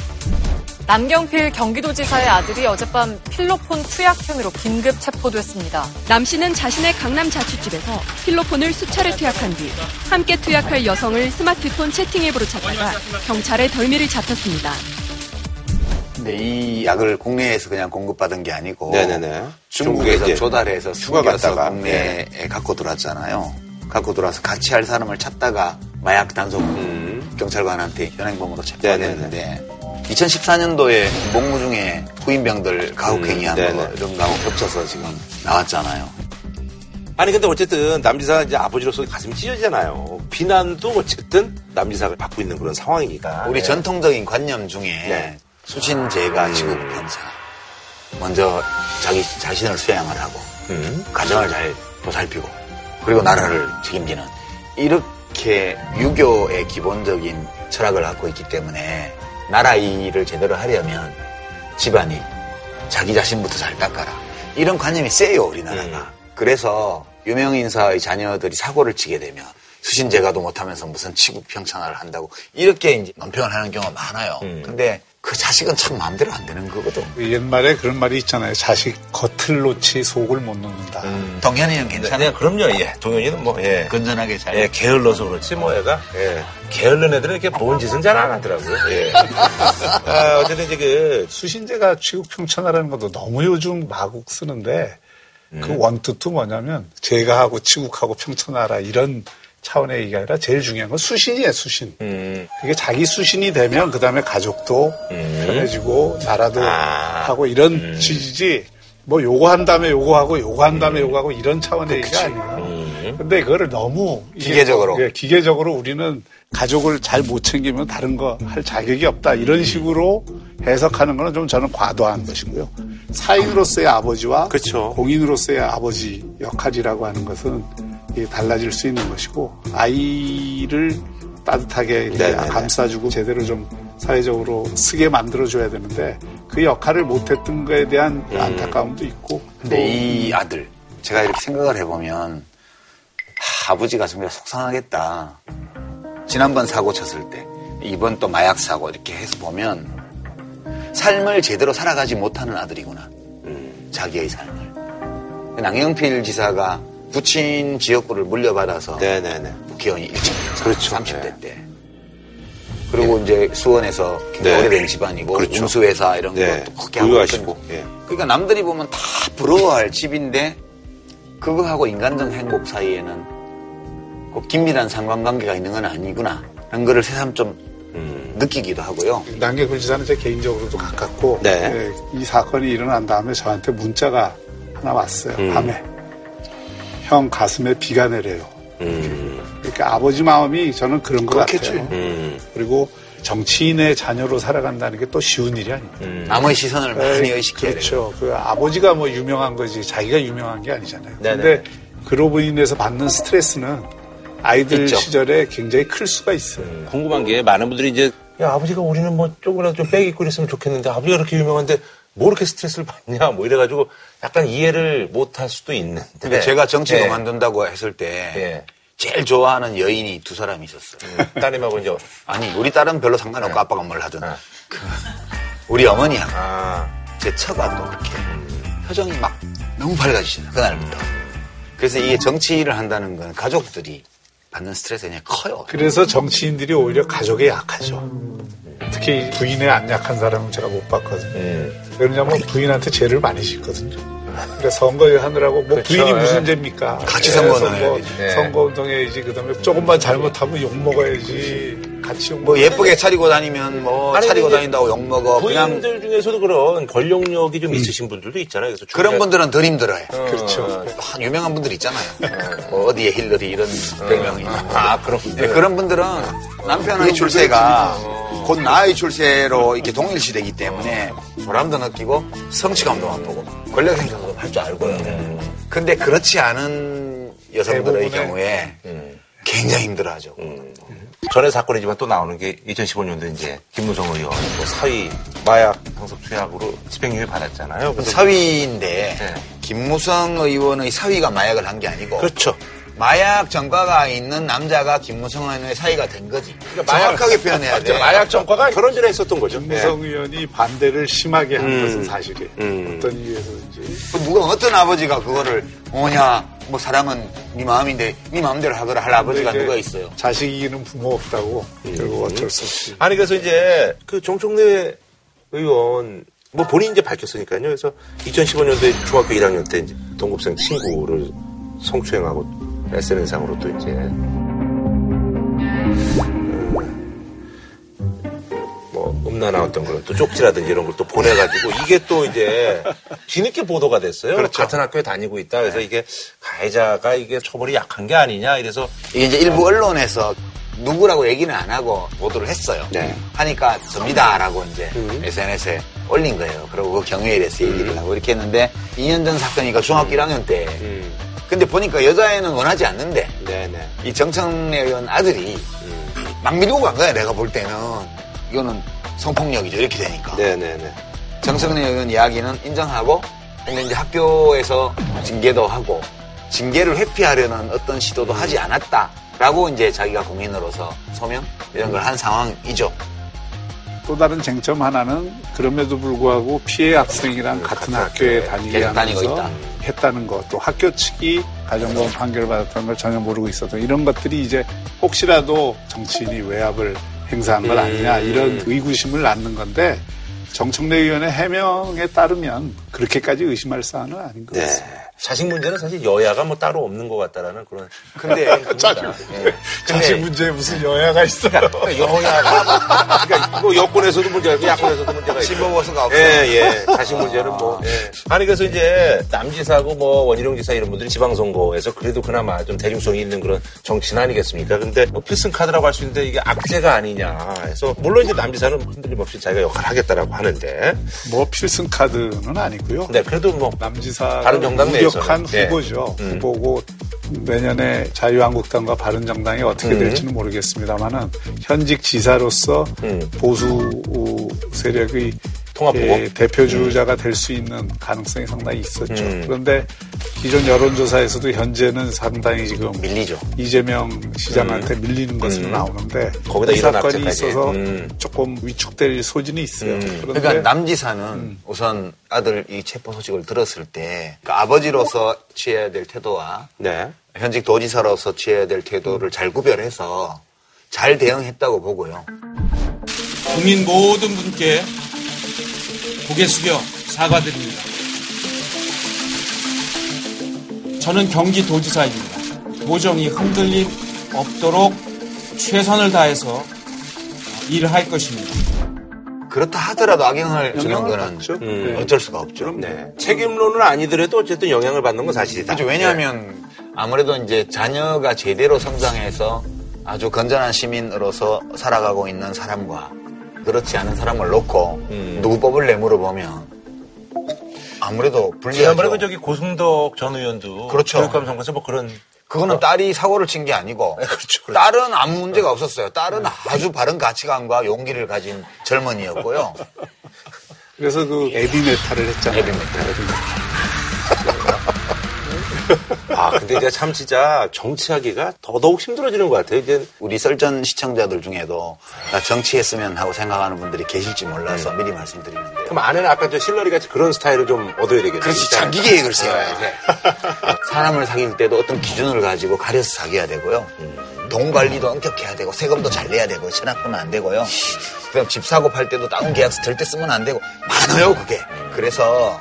남경필 경기도지사의 아들이 어젯밤 필로폰 투약 혐의로 긴급 체포됐습니다. 남 씨는 자신의 강남 자취집에서 필로폰을 수차례 투약한 뒤 함께 투약할 여성을 스마트폰 채팅 앱으로 찾다가 경찰의 덜미를 잡혔습니다. 근데 이 약을 국내에서 그냥 공급받은 게 아니고 네네네. 중국에서 중국에 조달해서 숨겨서. 국내에 갖고 들어왔잖아요. 갖고 들어와서 같이 할 사람을 찾다가 마약 단속 경찰관한테 현행범으로 체포됐는데 2014년도에 복무 중에 후임병들 가혹행위한 음, 거. 이런 거하고 겹쳐서 지금 나왔잖아요. 아니 근데 어쨌든 남지사 이제 아버지로서 가슴이 찢어지잖아요. 비난도 어쨌든 남지사가 받고 있는 그런 상황이니까. 우리 네. 전통적인 관념 중에 네. 수신제가 지구 편사. 먼저 자기 자신을 수양을 하고 음. 가정을 잘 보살피고 그리고 나라를 책임지는 이렇게 유교의 기본적인 철학을 갖고 있기 때문에 나라 일을 제대로 하려면 집안이 자기 자신부터 잘 닦아라 이런 관념이 세요 우리나라가 그래서 유명 인사의 자녀들이 사고를 치게 되면 수신제가도 못하면서 무슨 치국 평창을 한다고 이렇게 이제 논평을 하는 경우가 많아요. 근데 그 자식은 참 마음대로 안 되는 거거든. 옛말에 그런 말이 있잖아요. 자식 겉을 놓지 속을 못 놓는다. 동현이는 괜찮아요. 네, 그럼요. 예. 동현이는 뭐 예. 건전하게 잘. 예, 게을러서 그렇지 뭐 애가 예. 게을른 애들은 이렇게 좋은 짓은 잘 안 하더라고요. 예. 아, 어쨌든 이제 그 수신제가 취국 평천하라는 것도 너무 요즘 마국 쓰는데 그 원뜻도 뭐냐면 제가 하고 치국하고 평천하라 이런 차원의 얘기가 아니라 제일 중요한 건 수신이에요, 수신. 그게 자기 수신이 되면 그 다음에 가족도 편해지고 나라도 하고 이런 취지지 뭐 요거 한 다음에 요거 하고 요거 한 다음에 요거 하고 이런 차원의 얘기가 아니에요. 근데 그거를 너무 기계적으로. 예, 기계적으로 우리는 가족을 잘 못 챙기면 다른 거 할 자격이 없다 이런 식으로 해석하는 거는 좀 저는 과도한 것이고요. 사인으로서의 아버지와 그렇죠. 공인으로서의 아버지 역할이라고 하는 것은 달라질 수 있는 것이고 아이를 따뜻하게. 감싸주고 제대로 좀 사회적으로 쓰게 만들어줘야 되는데 그 역할을 못했던 거에 대한 음. 안타까움도 있고 근데 이 아들 제가 이렇게 생각을 해보면 하, 아버지가 정말 속상하겠다. 지난번 사고 쳤을 때 이번 또 마약 사고 이렇게 해서 보면 삶을 제대로 살아가지 못하는 아들이구나. 자기의 삶을. 낭영필 지사가 부친 지역구를 물려받아서 네네네. 국회의원이 일찍 그렇죠. 30대 때. 그리고 이제 수원에서 네. 오래된 집안이고 그렇죠. 운수회사 이런 네. 것도 크게 하고 부유하시고. 있거든요. 예. 그러니까 남들이 보면 다 부러워할 집인데 그거하고 인간적 행복 사이에는 꼭 긴밀한 상관관계가 있는 건 아니구나. 라는 거를 새삼 좀 음. 느끼기도 하고요. 남계굴 지사는 제 개인적으로도 가깝고 네. 예, 이 사건이 일어난 다음에 저한테 문자가 하나 왔어요. 음. 밤에 형 가슴에 비가 내려요. 음. 그러니까 아버지 마음이 저는 그런 것 그렇겠지. 같아요. 음. 그리고 정치인의 자녀로 살아간다는 게 또 쉬운 일이 아니에요. 음. 남의 시선을 많이 에, 의식해야 돼요. 그렇죠. 그 아버지가 뭐 유명한 거지 자기가 유명한 게 아니잖아요. 근데 그로 인해서 받는 스트레스는 아이들 있죠. 시절에 굉장히 클 수가 있어요. 궁금한 게 많은 분들이 이제 야 아버지가 우리는 뭐 조금이라도 좀빽 입고 이랬으면 좋겠는데 아버지가 그렇게 유명한데 뭐 이렇게 스트레스를 받냐 뭐 이래가지고 약간 이해를 못할 수도 있는데 근데 제가 정치 예. 그만둔다고 했을 때 예. 제일 좋아하는 여인이 두 사람이 있었어요. 따님하고 이제 아니 우리 딸은 별로 상관없고 아빠가 뭘 하든 그 우리 어머니하고 아 제 처가 또 그렇게 표정이 막 너무 밝아지시는 그날부터. 그래서 이게 정치를 한다는 건 가족들이 받는 스트레스가 그냥 커요. 그래서 정치인들이 오히려 가족에 약하죠. 특히 부인에 안 약한 사람은 제가 못 봤거든요. 음. 왜냐면 부인한테 죄를 많이 짓거든요. 그러니까 선거 하느라고 뭐 그렇죠. 부인이 예. 무슨 죄입니까? 같이 예, 선거운동해야지. 선거, 네. 선거운동해야지. 그다음에 조금만 잘못하면 욕 먹어야지. 같이 욕 뭐. 예쁘게 차리고 다니면 뭐 아니, 차리고 다닌다고 욕 먹어. 그냥 부인들 중에서도 그런 권력력이 좀 있으신 분들도 있잖아요. 그래서 그런 분들은 덜 힘들어요. 그렇죠. 한 유명한 분들 있잖아요. 뭐 어디에 힐러리 이런 별명이. 아 그런 분들 네, 그런 분들은 남편의 출세가 곧 나의 출세로 이렇게 동일시되기 때문에 보람도 느끼고 성취감도 맛보고 권력 행사도 할 줄 알고요. 근데 그렇지 않은 여성들의 경우에 굉장히 힘들어하죠. 전에 사건이지만 또 나오는 게 2015년도 이제 김무성 의원 뭐 사위 마약 상습 투약으로 집행유예 받았잖아요. 사위인데 네. 김무성 의원의 사위가 마약을 한 게 아니고 그렇죠. 마약 전과가 있는 남자가 김무성 의원의 사위가 된 거지. 그러니까 정확하게 표현해야 돼. 마약 전과가 결혼 전에 있었던 거죠. 김무성 의원이 반대를 심하게 한 음. 것은 사실이에요. 음. 어떤 이유에서인지. 그 누가 어떤 아버지가 그거를 뭐냐 뭐 사랑은 네 마음인데 네 마음대로 하거라 할 아버지가 근데 이제 누가 있어요. 자식 이기는 부모 없다고 결국 어쩔 수 없이. 아니 그래서 이제 그 정청래 의원 뭐 본인이 이제 밝혔으니까요. 그래서 2015년도에 중학교 1학년 때 이제 동급생 친구를 성추행하고 SNS상으로 또 이제 음, 뭐 음란 나왔던 걸 또 쪽지라든지 이런 걸 또 보내가지고 이게 또 이제 뒤늦게 보도가 됐어요. 그렇죠. 같은 학교에 다니고 있다. 그래서 이게 가해자가 이게 처벌이 약한 게 아니냐. 이래서 이게 이제 일부 언론에서 누구라고 얘기는 안 하고 보도를 했어요. 네. 하니까 접니다라고 이제 SNS에 올린 거예요. 그리고 그 경위일에서 얘기를 하고 이렇게 했는데 2년 전 사건이니까 중학교 1학년 때. 근데 보니까 여자애는 원하지 않는데 네네. 이 정청래 의원 아들이 막 밀고 간 거야. 내가 볼 때는 이거는 성폭력이죠. 이렇게 되니까. 네네네. 정청래 의원 이야기는 인정하고 근데 이제 학교에서 징계도 하고 징계를 회피하려는 어떤 시도도 하지 않았다라고 이제 자기가 국민으로서 소명 이런 걸 한 상황이죠. 또 다른 쟁점 하나는 그럼에도 불구하고 피해 학생이랑 같은 학교에 다니게 하면서 있다. 했다는 것, 또 학교 측이 가정보험 판결을 받았다는 걸 전혀 모르고 있었던 이런 것들이 이제 혹시라도 정치인이 외압을 행사한 것 음. 아니냐 이런 의구심을 낳는 건데 정청래 의원의 해명에 따르면 그렇게까지 의심할 사안은 아닌 것 네. 같습니다. 자식 문제는 사실 여야가 뭐 따로 없는 것 같다라는 그런. 근데 자식, 예. 자식 문제에 무슨 여야가 있어요? 여야가 그러니까 뭐 여권에서도 문제가 있고 야권에서도 문제가 있고. 신보고서가 없어. 예, 예. 자식 문제는 뭐. 예. 아니 그래서 이제 남지사고 뭐 원희룡 지사 이런 분들이 지방선거에서 그래도 그나마 좀 대중성이 있는 그런 정치인 아니겠습니까? 근데 뭐 필승 카드라고 할 수 있는데 이게 악재가 아니냐. 해서 물론 이제 남지사는 흔들림 없이 자기가 역할을 하겠다라고 하는데. 뭐 필승 카드는 아니고요. 네, 그래도 뭐 남지사 다른 정당 내에서는. 예. 후보죠. 음. 후보고 내년에 자유한국당과 바른정당이 어떻게 음. 될지는 모르겠습니다만은 현직 지사로서 음. 보수 세력의 통합 후보? 예, 대표 주자가 될 수 있는 가능성이 상당히 있었죠. 음. 그런데 기존 여론조사에서도 현재는 상당히 지금 밀리죠. 이재명 시장한테 밀리는 것으로 음. 나오는데 거기다 이 이런 사건이. 있어서 음. 조금 위축될 소진이 있어요. 음. 그런데 그러니까 남지사는 우선 아들 이 체포 소식을 들었을 때 그러니까 아버지로서 취해야 될 태도와 네. 현직 도지사로서 취해야 될 태도를 잘 구별해서 잘 대응했다고 보고요. 국민 모든 분께 고개 숙여 사과드립니다. 저는 경기도지사입니다. 도정이 흔들림 없도록 최선을 다해서 일을 할 것입니다. 그렇다 하더라도 악영향을 주는 영향을 거는. 음, 네. 어쩔 수가 없죠. 네. 책임론은 아니더라도 어쨌든 영향을 받는 건 사실이다. 그렇죠. 왜냐하면 아무래도 이제 자녀가 제대로 성장해서 아주 건전한 시민으로서 살아가고 있는 사람과 그렇지 않은 사람을 놓고 음. 누구 뽑을래 물어보면 아무래도 불리하죠. 지난번에 그 저기 고승덕 전 의원도 그렇죠. 교육감 선거에서 뭐 그런 그거는 딸이 사고를 친 게 아니고 그렇죠, 그렇죠. 딸은 아무 문제가 없었어요. 딸은 아주 바른 가치관과 용기를 가진 젊은이였고요. 그래서 그 에비메타를 했잖아요. 에비메타. 아 근데 이제 참 진짜 정치하기가 더더욱 힘들어지는 것 같아요. 이제 우리 썰전 시청자들 중에도 나 정치했으면 하고 생각하는 분들이 계실지 몰라서 미리 말씀드리는데 그럼 아내는 아까 저 실러리 같이 그런 스타일을 좀 얻어야 되겠네요. 그렇지. 장기 계획을 세워야 돼. 사람을 사귈 때도 어떤 기준을 가지고 가려서 사귀어야 되고요. 돈 관리도 엄격해야 되고 세금도 잘 내야 되고 체납하면 안 되고요. 그다음 집 사고 팔 때도 다운 계약서 절대 쓰면 안 되고 많아요 그게. 그래서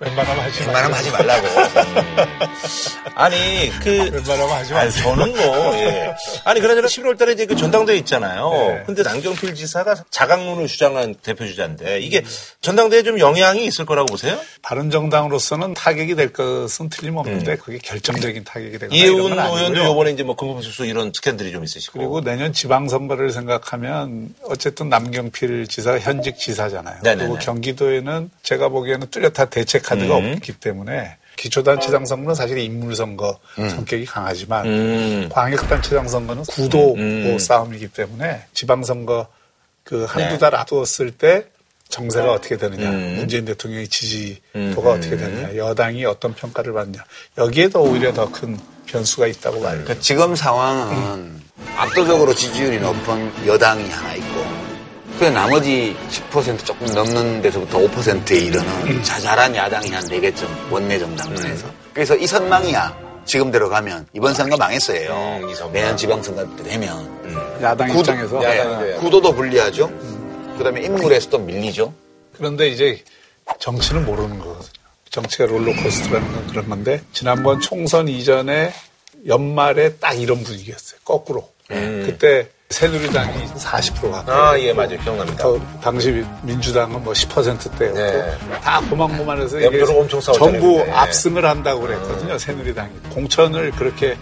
웬만하면 하지 웬만하면 하지 말라고. 아니 그 웬만하면 하지 마세요. 저는 뭐 예. 아니 그나저나 11월 달에 이제 그 전당대회 있잖아요. 네. 근데 남경필 지사가 자강론을 주장한 대표 주자인데 이게 전당대회에 좀 영향이 있을 거라고 보세요? 바른정당으로서는 타격이 될 것은 틀림없는데 그게 결정적인 타격이 되거나 아니고요. 의원도 요번에 이제 뭐 금품수수 이런 스캔들이 좀 있으시고. 그리고 내년 지방선거를 생각하면 어쨌든 남경필 지사가 현직 지사잖아요. 네네네. 그리고 경기도에는 제가 보기에는 뚜렷한 대책 카드가 음. 없기 때문에 기초단체장 선거는 사실 인물 선거 성격이 강하지만 음. 광역단체장 선거는 구도 음. 뭐 싸움이기 때문에 지방선거 그 한두 네. 달 앞두었을 때 정세가 어떻게 되느냐, 음. 문재인 대통령의 지지도가 음. 어떻게 되느냐, 여당이 어떤 평가를 받느냐, 여기에 더 오히려 더 큰 변수가 있다고 봐요. 그 지금 상황은 압도적으로 지지율이 높은 여당이 하나 있고 그 나머지 10% 조금 넘는 데서부터 5%에 이르는 자잘한 야당이 한 4개 쯤 원내 정당에서. 그래서 이 선망이야. 지금대로 가면. 이번 선거 망했어요. 음. 내년 지방선거 때 되면. 야당 구도- 입장에서? 네, 구도도 불리하죠. 그다음에 인물에서도 밀리죠. 그런데 이제 정치는 모르는 거거든요. 정치가 롤러코스터라는 건 그런 건데 지난번 총선 이전에 연말에 딱 이런 분위기였어요. 거꾸로. 그때 새누리당이 40% 가까이. 아, 예, 맞아요. 기억납니다. 더 당시 민주당은 뭐 10%대였고 네. 다 고만고만해서 내부적으로 엄청 전부 그때. 압승을 한다고 그랬거든요. 새누리당이 공천을 그렇게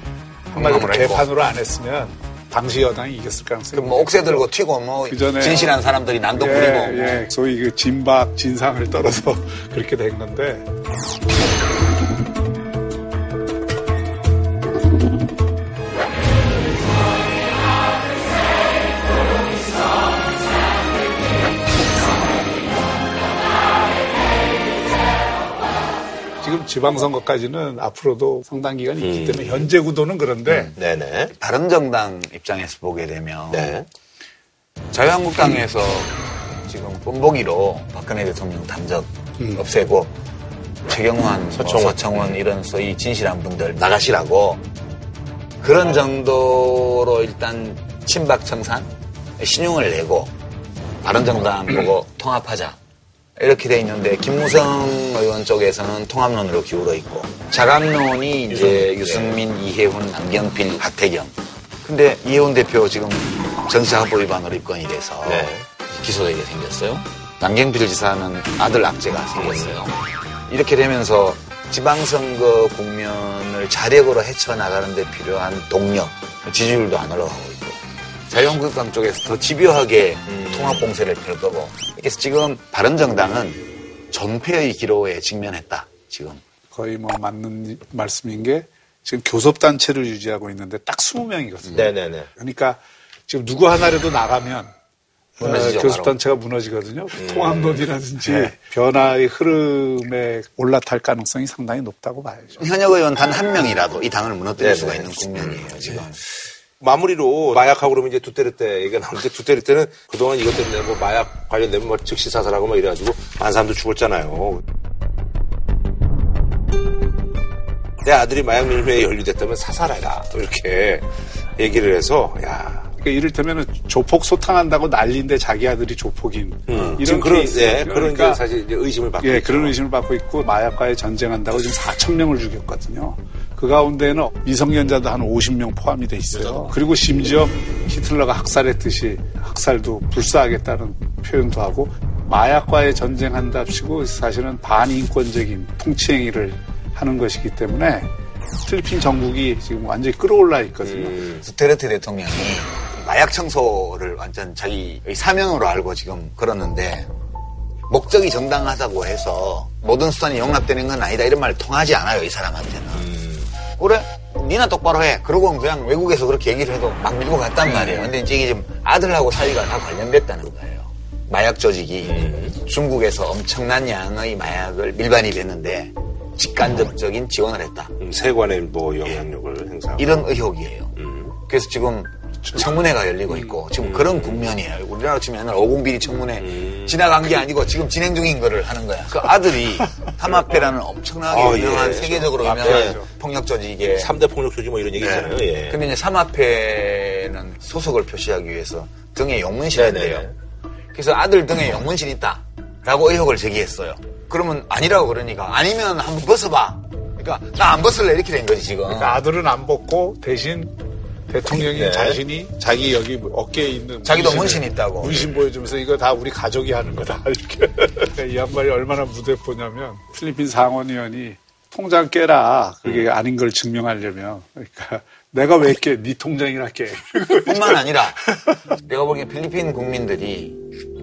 한마디로. 개판으로 안 했으면 당시 여당이 이겼을 가능성이 뭐 옥새 들고 튀고 뭐 그전에 진실한 사람들이 난동 예, 부리고 뭐. 예, 소위 그 진박 진상을 떨어서 그렇게 된 건데 지방선거까지는 앞으로도 상당 기간이 있기 음. 때문에 현재 구도는 그런데 네네. 바른정당 입장에서 보게 되면 네. 자유한국당에서 지금 본보기로 박근혜 대통령 담적 없애고 최경환, 뭐 서청원. 서청원 이런 소위 진실한 분들 나가시라고 그런 정도로 일단 친박 청산 신용을 내고 바른 정당 보고 통합하자 이렇게 돼 있는데 김무성 의원 쪽에서는 통합론으로 기울어 있고 자감론이 이제 유승민, 이해훈, 남경필, 하태경 근데 이해훈 대표 지금 정치자금법 위반으로 입건이 돼서 네. 기소되게 생겼어요. 남경필 지사는 아들 악재가 생겼어요. 이렇게 되면서 지방선거 국면을 자력으로 헤쳐나가는 데 필요한 동력, 지지율도 안 올라가고 자유한국당 쪽에서 더 집요하게 통합 공세를 펼 거고 그래서 지금 바른정당은 전패의 기로에 직면했다. 지금 거의 뭐 맞는 말씀인 게 지금 교섭단체를 유지하고 있는데 딱 20명이거든요. 네네네. 그러니까 지금 누구 하나라도 나가면 어, 교섭단체가 무너지거든요. 통합론이라든지 변화의 흐름에 올라탈 가능성이 상당히 높다고 봐야죠. 현역 의원 단 한 명이라도 이 당을 무너뜨릴 네네. 수가 있는 국면이에요. 지금. 마무리로 마약하고 그러면 이제 두테르테 얘기가 나오는데 두테르테는 그동안 이것 때문에 뭐 마약 관련되면 뭐 즉시 사살하고 막 이래가지고 많은 사람도 죽었잖아요. 내 아들이 마약 밀매에 연루됐다면 사살해라. 또 이렇게 얘기를 해서 야 그러니까 이를테면 조폭 소탕한다고 난리인데 자기 아들이 조폭인 음, 이런 그런. 예, 그런 게 사실 이제 의심을 받고 예, 있죠. 그런 의심을 받고 있고 마약과의 전쟁한다고 지금 4천 명을 죽였거든요. 그 가운데는 미성년자도 한 50명 포함이 돼 있어요. 그리고 심지어 히틀러가 학살했듯이 학살도 불사하겠다는 표현도 하고 마약과의 전쟁한답시고 사실은 반인권적인 통치행위를 하는 것이기 때문에 필리핀 정국이 지금 완전히 끌어올라 있거든요. 음. 두테르테 대통령이 마약 청소를 완전 자기 사명으로 알고 지금 그러는데 목적이 정당하다고 해서 모든 수단이 용납되는 건 아니다 이런 말 통하지 않아요 이 사람한테는 그래? 니나 똑바로 해. 그러고 그냥 외국에서 그렇게 얘기를 해도 막 밀고 갔단 말이에요. 근데 이제 이게 지금 아들하고 사이가 다 관련됐다는 거예요. 마약 조직이 중국에서 엄청난 양의 마약을 밀반이 됐는데 직간접적인 지원을 했다. 음, 세관의 뭐 영향력을 행사하고. 이런 의혹이에요. 그래서 지금 청문회가 열리고 음. 있고 지금 그런 국면이에요. 우리나라 치면 옛날 50비리 청문회 음. 지나간 게 아니고 지금 진행 중인 거를 하는 거야. 그 아들이 타마페라는 엄청나게 아, 유명한 예. 세계적으로 아, 유명한 예. 폭력 조직의 3대 폭력 조직 뭐 이런 얘기 있잖아요. 예. 근데 이제 사마페는 소속을 표시하기 위해서 등에 용문신을 네네네. 한대요. 그래서 아들 등에 용문신 있다. 라고 의혹을 제기했어요. 그러면 아니라고 그러니까 아니면 한번 벗어봐. 그러니까 나 안 벗을래 이렇게 된 거지 지금. 그러니까 아들은 안 벗고 대신 대통령이 네. 자신이 자기 여기 어깨에 있는 자기도 문신 있다고. 문신 보여주면서 이거 다 우리 가족이 하는 거다 이렇게 그러니까 이 양반이 얼마나 무대포냐면 필리핀 상원의원이 통장 깨라 그게 아닌 걸 증명하려면 그러니까 내가 왜 깨? 네 통장이나 깨. 뿐만 아니라 내가 보기엔 필리핀 국민들이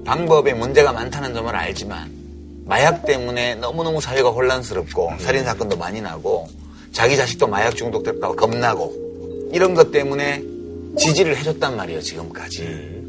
방법에 문제가 많다는 점을 알지만 마약 때문에 너무너무 사회가 혼란스럽고 살인 사건도 많이 나고 자기 자식도 마약 중독됐다고 겁나고 이런 것 때문에 지지를 해줬단 말이에요 지금까지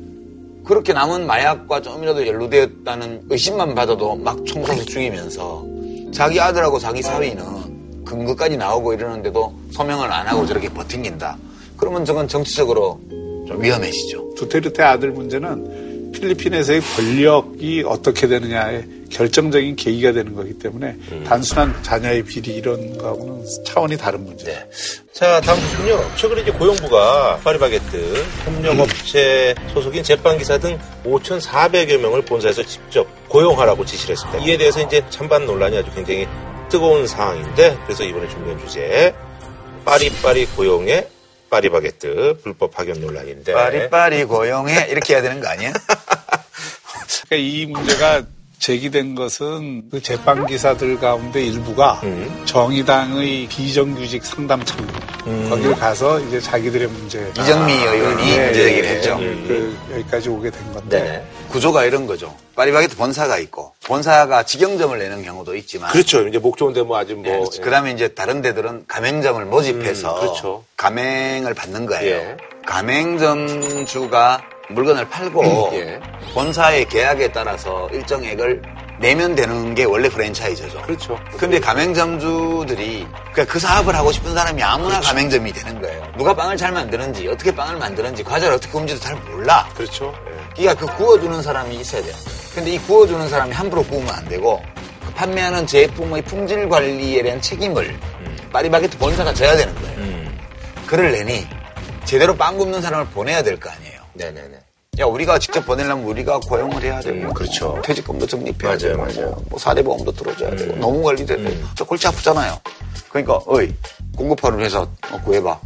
그렇게 남은 마약과 좀이라도 연루되었다는 의심만 받아도 막 총소서 죽이면서 자기 아들하고 자기 사위는 근거까지 나오고 이러는데도 소명을 안 하고 저렇게 버틴긴다 그러면 저건 정치적으로 좀 위험해지죠. 두테르테 아들 문제는 필리핀에서의 권력이 어떻게 되느냐의 결정적인 계기가 되는 거기 때문에 단순한 자녀의 비리 이런 거하고는 차원이 다른 문제예요. 자, 다음 부분요. 최근에 이제 고용부가 파리바게뜨 협력업체 소속인 제빵기사 등 5,400여 명을 본사에서 직접 고용하라고 지시를 했습니다. 이에 대해서 이제 찬반 논란이 아주 굉장히 뜨거운 상황인데, 그래서 이번에 준비한 주제, 파리파리 고용의 파리바게뜨 불법 파견 논란인데. 빠리빠리 고용해 이렇게 해야 되는 거 아니야? 그러니까 이 문제가 제기된 것은 그 재판 기사들 가운데 일부가 정의당의 비정규직 상담청 거기를 가서 이제 자기들의 문제 이정미 의원이 예, 문제 제기를 예, 했죠. 예, 그 여기까지 오게 된 건데 네. 구조가 이런 거죠. 파리바게트 본사가 있고 본사가 직영점을 내는 경우도 있지만 그렇죠. 이제 목 좋은데 뭐 아직 뭐. 그 다음에 이제 다른 데들은 가맹점을 모집해서 음, 그렇죠. 가맹을 받는 거예요. 예. 가맹점 주가 물건을 팔고 예. 본사의 계약에 따라서 일정액을 내면 되는 게 원래 프랜차이즈죠. 그렇죠. 근데 가맹점주들이 그러니까 그 사업을 하고 싶은 사람이 아무나 그렇죠. 가맹점이 되는 거예요. 누가 빵을 잘 만드는지 어떻게 빵을 만드는지 과자를 어떻게 구운지도 잘 몰라. 그렇죠. 그러니까 그 구워주는 사람이 있어야 돼요. 근데 이 구워주는 사람이 함부로 구우면 안 되고 그 판매하는 제품의 품질 관리에 대한 책임을 파리바게트 본사가 져야 되는 거예요. 그를 내니 제대로 빵 굽는 사람을 보내야 될 거 아니에요. 네네네. 야 우리가 직접 보내려면 우리가 고용을 해야 되고 그렇죠. 퇴직금도 적립해야 맞아요, 되고 맞아요. 뭐 사대보험도 들어줘야 되고 노무 관리도 해야 되고 저 골치 아프잖아요. 그러니까 어이 공급하는 회사 어, 구해봐.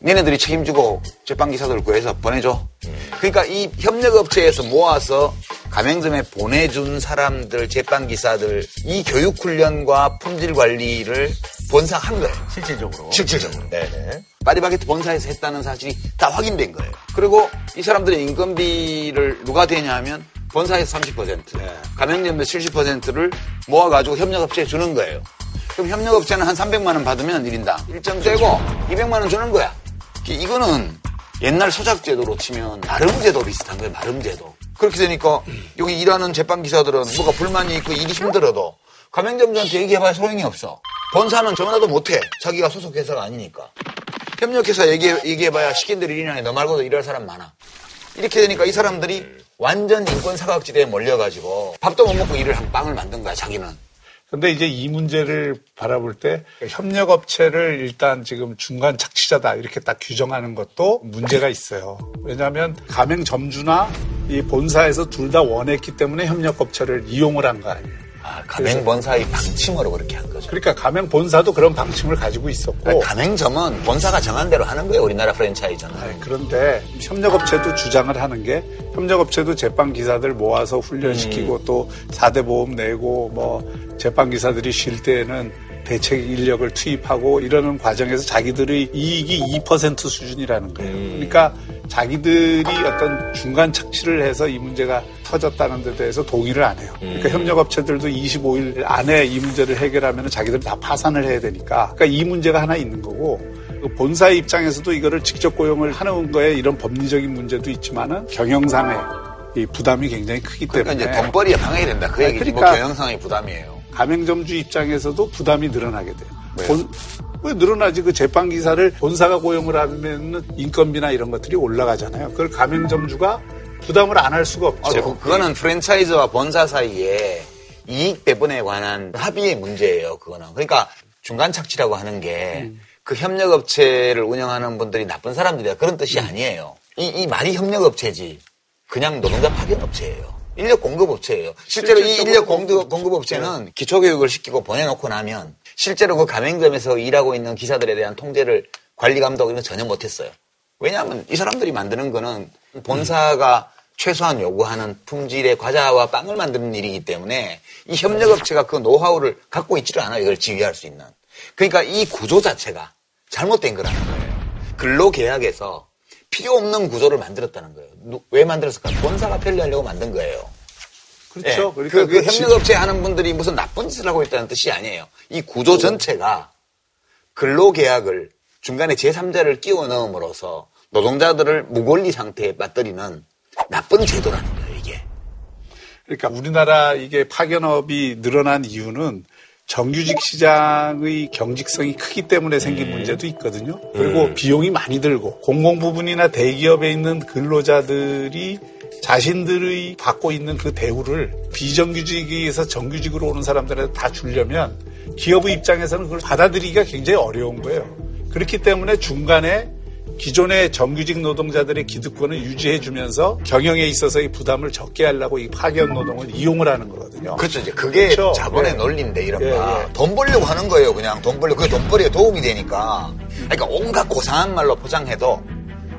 니네들이 책임지고 제빵기사들 구해서 보내줘. 그러니까 이 협력업체에서 모아서 가맹점에 보내준 사람들, 제빵기사들, 이 교육훈련과 품질 관리를 본사가 한 거예요. 실질적으로. 실질적으로. 네네. 파리바게트 본사에서 했다는 사실이 다 확인된 거예요. 그리고 이 사람들의 인건비를 누가 대냐 하면 본사에서 30%, 가맹점에서 70%를 모아가지고 협력업체에 주는 거예요. 그럼 협력업체는 한 300만 원 받으면 1인당 일정 떼고 200만 원 주는 거야. 이거는 옛날 소작제도로 치면 나름제도 비슷한 거예요. 나름제도. 그렇게 되니까 여기 일하는 제빵기사들은 뭐가 불만이 있고 일이 힘들어도 가맹점주한테 얘기해봐야 소용이 없어. 본사는 전화도 못해. 자기가 소속 회사가 아니니까. 협력회사 얘기해, 얘기해봐야 시킨 대로 일이나 해. 너 말고도 일할 사람 많아. 이렇게 되니까 이 사람들이 완전 인권 사각지대에 몰려가지고 밥도 못 먹고 일을 한 빵을 만든 거야, 자기는. 근데 이제 이 문제를 바라볼 때 협력업체를 일단 지금 중간 착취자다 이렇게 딱 규정하는 것도 문제가 있어요. 왜냐하면 가맹점주나 이 본사에서 둘 다 원했기 때문에 협력업체를 이용을 한 거 아니에요. 아, 가맹 본사의 방침으로 그렇게 한 거죠. 그러니까 가맹 본사도 그런 방침을 가지고 있었고 그러니까 가맹점은 본사가 정한 대로 하는 거예요, 우리나라 프랜차이즈는. 그런데 협력업체도 주장을 하는 게 협력업체도 제빵 기사들 모아서 훈련시키고 또 4대 보험 내고 뭐 제빵 기사들이 쉴 때에는 대책 인력을 투입하고 이러는 과정에서 자기들의 이익이 2% 수준이라는 거예요. 그러니까 자기들이 어떤 중간 착취를 해서 이 문제가 터졌다는 데 대해서 동의를 안 해요. 그러니까 협력업체들도 25일 안에 이 문제를 해결하면 자기들 다 파산을 해야 되니까. 그러니까 이 문제가 하나 있는 거고 그 본사의 입장에서도 이거를 직접 고용을 하는 거에 이런 법리적인 문제도 있지만은 경영상의 이 부담이 굉장히 크기 때문에 그러니까 이제 돈벌이에 방해가 된다. 그 얘기지. 뭐 그러니까 경영상의 부담이에요. 가맹점주 입장에서도 부담이 늘어나게 돼요. 본- 왜 늘어나지? 그 제빵 기사를 본사가 고용을 하면 인건비나 이런 것들이 올라가잖아요. 그걸 가맹점주가 부담을 안 할 수가 아, 없죠. 그, 그거는 프랜차이즈와 본사 사이에 이익 배분에 관한 합의의 문제예요. 그거는. 그러니까 중간 착취라고 하는 게그 협력업체를 운영하는 분들이 나쁜 사람들이다 그런 뜻이 아니에요. 이, 이 말이 협력업체지. 그냥 노동자 파견업체예요. 인력 공급 업체예요. 실제로 이 인력 공급, 공급 업체는 기초교육을 시키고 보내놓고 나면 실제로 그 가맹점에서 일하고 있는 기사들에 대한 통제를 관리 감독 이런 거 전혀 못했어요. 왜냐하면 이 사람들이 만드는 거는 본사가 최소한 요구하는 품질의 과자와 빵을 만드는 일이기 때문에 이 협력업체가 그 노하우를 갖고 있지를 않아요. 이걸 지휘할 수 있는. 그러니까 이 구조 자체가 잘못된 거라는 거예요. 근로계약에서 필요 없는 구조를 만들었다는 거예요. 누- 왜 만들었을까? 본사가 편리하려고 만든 거예요. 그렇죠. 예, 그러니까 그, 그그 지- 협력업체 하는 분들이 무슨 나쁜 짓을 하고 있다는 뜻이 아니에요. 이 구조 전체가 근로계약을 중간에 제3자를 끼워 넣음으로써 노동자들을 무권리 상태에 빠뜨리는 나쁜 제도라는 거예요, 이게. 그러니까 우리나라 이게 파견업이 늘어난 이유는 정규직 시장의 경직성이 크기 때문에 생긴 문제도 있거든요. 그리고 음. 비용이 많이 들고 공공 부분이나 대기업에 있는 근로자들이 자신들의 받고 있는 그 대우를 비정규직에서 정규직으로 오는 사람들한테 다 주려면 기업의 입장에서는 그걸 받아들이기가 굉장히 어려운 거예요. 그렇기 때문에 중간에 기존의 정규직 노동자들의 기득권을 유지해주면서 경영에 있어서의 부담을 적게 하려고 이 파견 노동을 이용을 하는 거거든요. 그렇죠. 이제 그게 그렇죠. 자본의 예. 논리인데 이른바 예, 예. 돈 벌려고 하는 거예요. 그냥 돈 벌려. 그게 돈벌이에 도움이 되니까. 그러니까 온갖 고상한 말로 포장해도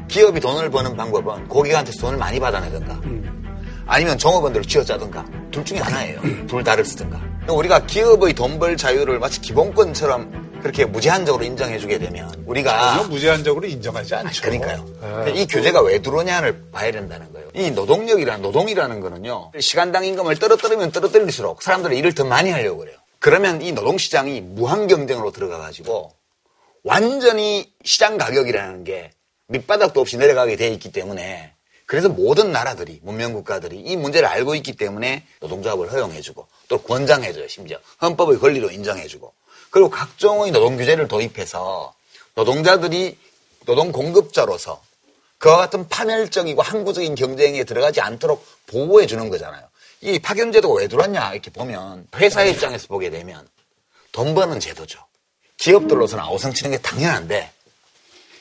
기업이 돈을 버는 방법은 고객한테서 돈을 많이 받아내든가 아니면 종업원들을 쥐어짜든가 둘 중에 하나예요. 둘 다를 쓰든가. 우리가 기업의 돈 벌 자유를 마치 기본권처럼 그렇게 무제한적으로 인정해주게 되면 우리가 무제한적으로 인정하지 않죠. 그러니까요. 네. 이 규제가 왜 들어오냐를 봐야 된다는 거예요. 이 노동력이란 노동이라는 거는요. 시간당 임금을 떨어뜨리면 떨어뜨릴수록 사람들이 일을 더 많이 하려고 그래요. 그러면 이 노동시장이 무한 경쟁으로 들어가 가지고 완전히 시장 가격이라는 게 밑바닥도 없이 내려가게 돼 있기 때문에 그래서 모든 나라들이 문명 국가들이 이 문제를 알고 있기 때문에 노동조합을 허용해주고 또 권장해줘요 심지어 헌법의 권리로 인정해주고 그리고 각종의 노동 규제를 도입해서 노동자들이 노동 공급자로서 그와 같은 파멸적이고 항구적인 경쟁에 들어가지 않도록 보호해 주는 거잖아요. 이 파견 제도가 왜 들어왔냐 이렇게 보면 회사 입장에서 보게 되면 돈 버는 제도죠. 기업들로서는 아우성 치는 게 당연한데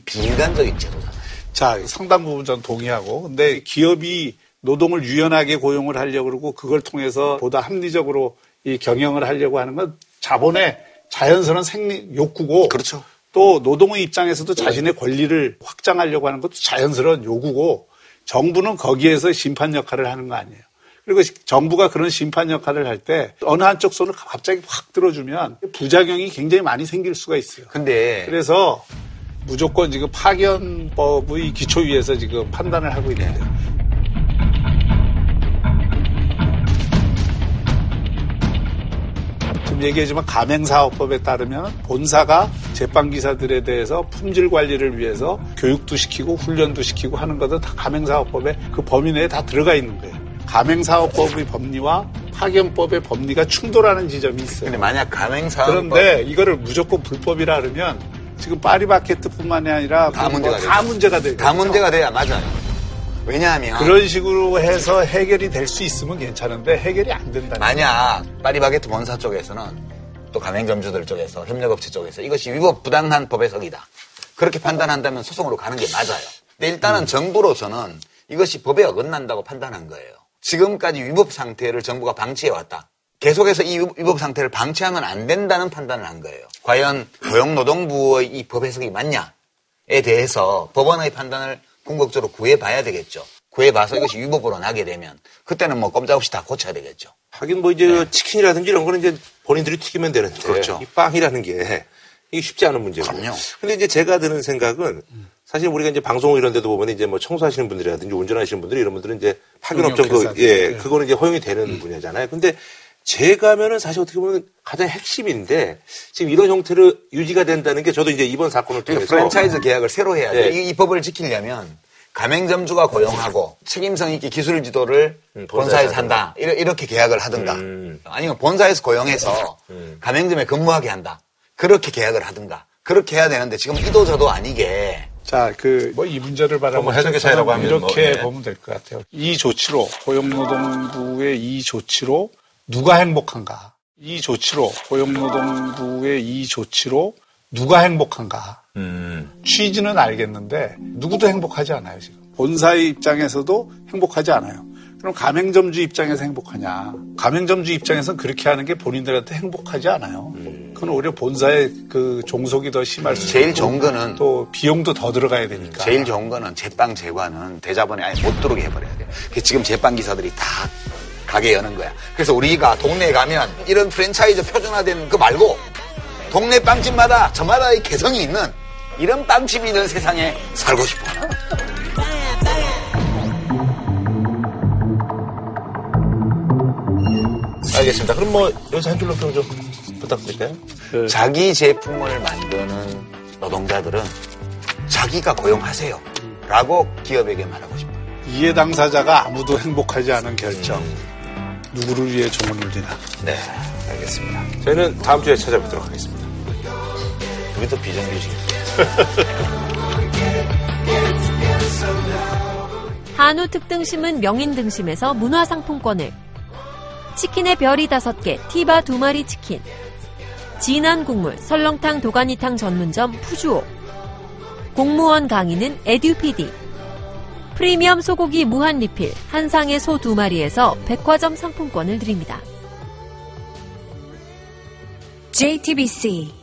비인간적인 제도잖아요. 자, 상당 부분 전 동의하고. 근데 기업이 노동을 유연하게 고용을 하려고 그러고 그걸 통해서 보다 합리적으로 이 경영을 하려고 하는 건 자본의 자연스러운 생리 욕구고. 그렇죠. 또 노동의 입장에서도 자신의 권리를 확장하려고 하는 것도 자연스러운 요구고 정부는 거기에서 심판 역할을 하는 거 아니에요. 그리고 정부가 그런 심판 역할을 할 때 어느 한쪽 손을 갑자기 확 들어주면 부작용이 굉장히 많이 생길 수가 있어요. 근데 그래서 무조건 지금 파견법의 기초 위에서 지금 판단을 하고 있는데 지금 얘기하지만 가맹사업법에 따르면 본사가 제빵기사들에 대해서 품질 관리를 위해서 교육도 시키고 훈련도 시키고 하는 것은 다 가맹사업법에 그 범위 내에 다 들어가 있는 거예요. 가맹사업법의 법리와 파견법의 법리가 충돌하는 지점이 있어요. 근데 만약 가맹사업법 그런데 이거를 무조건 불법이라 그러면 지금 파리바게트뿐만이 아니라 다뭐 문제가 다. 문제가 돼요. 다 문제가 돼야 맞아요. 왜냐하면 그런 식으로 해서 해결이 될 수 있으면 괜찮은데 해결이 안 된다. 만약 파리바게트 본사 쪽에서는 또 가맹점주들 쪽에서 협력업체 쪽에서 이것이 위법 부당한 법의 석이다. 그렇게 판단한다면 소송으로 가는 게 맞아요. 근데 일단은 정부로서는 이것이 법에 어긋난다고 판단한 거예요. 지금까지 위법 상태를 정부가 방치해 왔다. 계속해서 이 위법 상태를 방치하면 안 된다는 판단을 한 거예요. 과연 고용노동부의 이 법 해석이 맞냐에 대해서 법원의 판단을 궁극적으로 구해봐야 되겠죠. 구해봐서 이것이 위법으로 나게 되면 그때는 뭐 꼼짝없이 다 고쳐야 되겠죠. 하긴 뭐 이제 치킨이라든지 이런 거는 이제 본인들이 튀기면 되는데 그렇죠. 이 빵이라는 게 이게 쉽지 않은 문제고. 그럼요. 근데 이제 제가 드는 생각은 사실 우리가 이제 방송 이런 데도 보면 이제 뭐 청소하시는 분들이라든지 운전하시는 분들 이런 분들은 이제 파견업종 그. 예, 네. 그거는 이제 허용이 되는 분야잖아요. 근데 제가면은 사실 어떻게 보면 가장 핵심인데 지금 이런 형태로 유지가 된다는 게 저도 이제 이번 사건을 그러니까 통해서 프랜차이즈 계약을 새로 해야 돼요. 네. 이, 이 법을 지키려면 가맹점주가 고용하고 책임성 있게 기술 지도를 음, 본사에서 한다. 이렇게 계약을 하든가. 음. 아니면 본사에서 고용해서 가맹점에 근무하게 한다. 그렇게 계약을 하든가. 그렇게 해야 되는데 지금 이도저도 아니게 자, 그, 뭐, 이 문제를 바라보면 뭐 해석의 차이라고 하면 이렇게 뭐, 예. 보면 될 것 같아요. 이 조치로, 고용노동부의 이 조치로 누가 행복한가? 이 조치로, 고용노동부의 이 조치로 누가 행복한가? 음. 취지는 알겠는데, 누구도 행복하지 않아요, 지금. 본사의 입장에서도 행복하지 않아요. 그럼 가맹점주 입장에서 행복하냐? 가맹점주 입장에서는 그렇게 하는 게 본인들한테 행복하지 않아요. 그건 오히려 본사의 그 종속이 더 심할 수 제일 있고 좋은 거는 또 비용도 더 들어가야 되니까. 제일 좋은 거는 제빵 제과는 대자본에 아예 못 들어오게 해버려야 돼요. 그래서 지금 제빵 기사들이 다 가게 여는 거야. 그래서 우리가 동네에 가면 이런 프랜차이즈 표준화된 거 말고 동네 빵집마다 저마다의 개성이 있는 이런 빵집이 있는 세상에 살고 싶어. 알겠습니다. 그럼 뭐 여기서 한 줄로 평좀 부탁드릴까요? 자기 제품을 만드는 노동자들은 자기가 고용하세요. 라고 기업에게 말하고 싶어요. 이해 당사자가 아무도 행복하지 않은 결정. 누구를 위해 종을 울리나. 네, 알겠습니다. 저희는 다음 주에 찾아뵙도록 하겠습니다. 우리도 비정규직. 한우 특등심은 명인 등심에서 문화상품권을 치킨의 별이 다섯 개 티바 두 마리 치킨 진한 국물 설렁탕 도가니탕 전문점 푸주오 공무원 강의는 에듀피디 프리미엄 소고기 무한 리필 한상의 소 두 마리에서 백화점 상품권을 드립니다. JTBC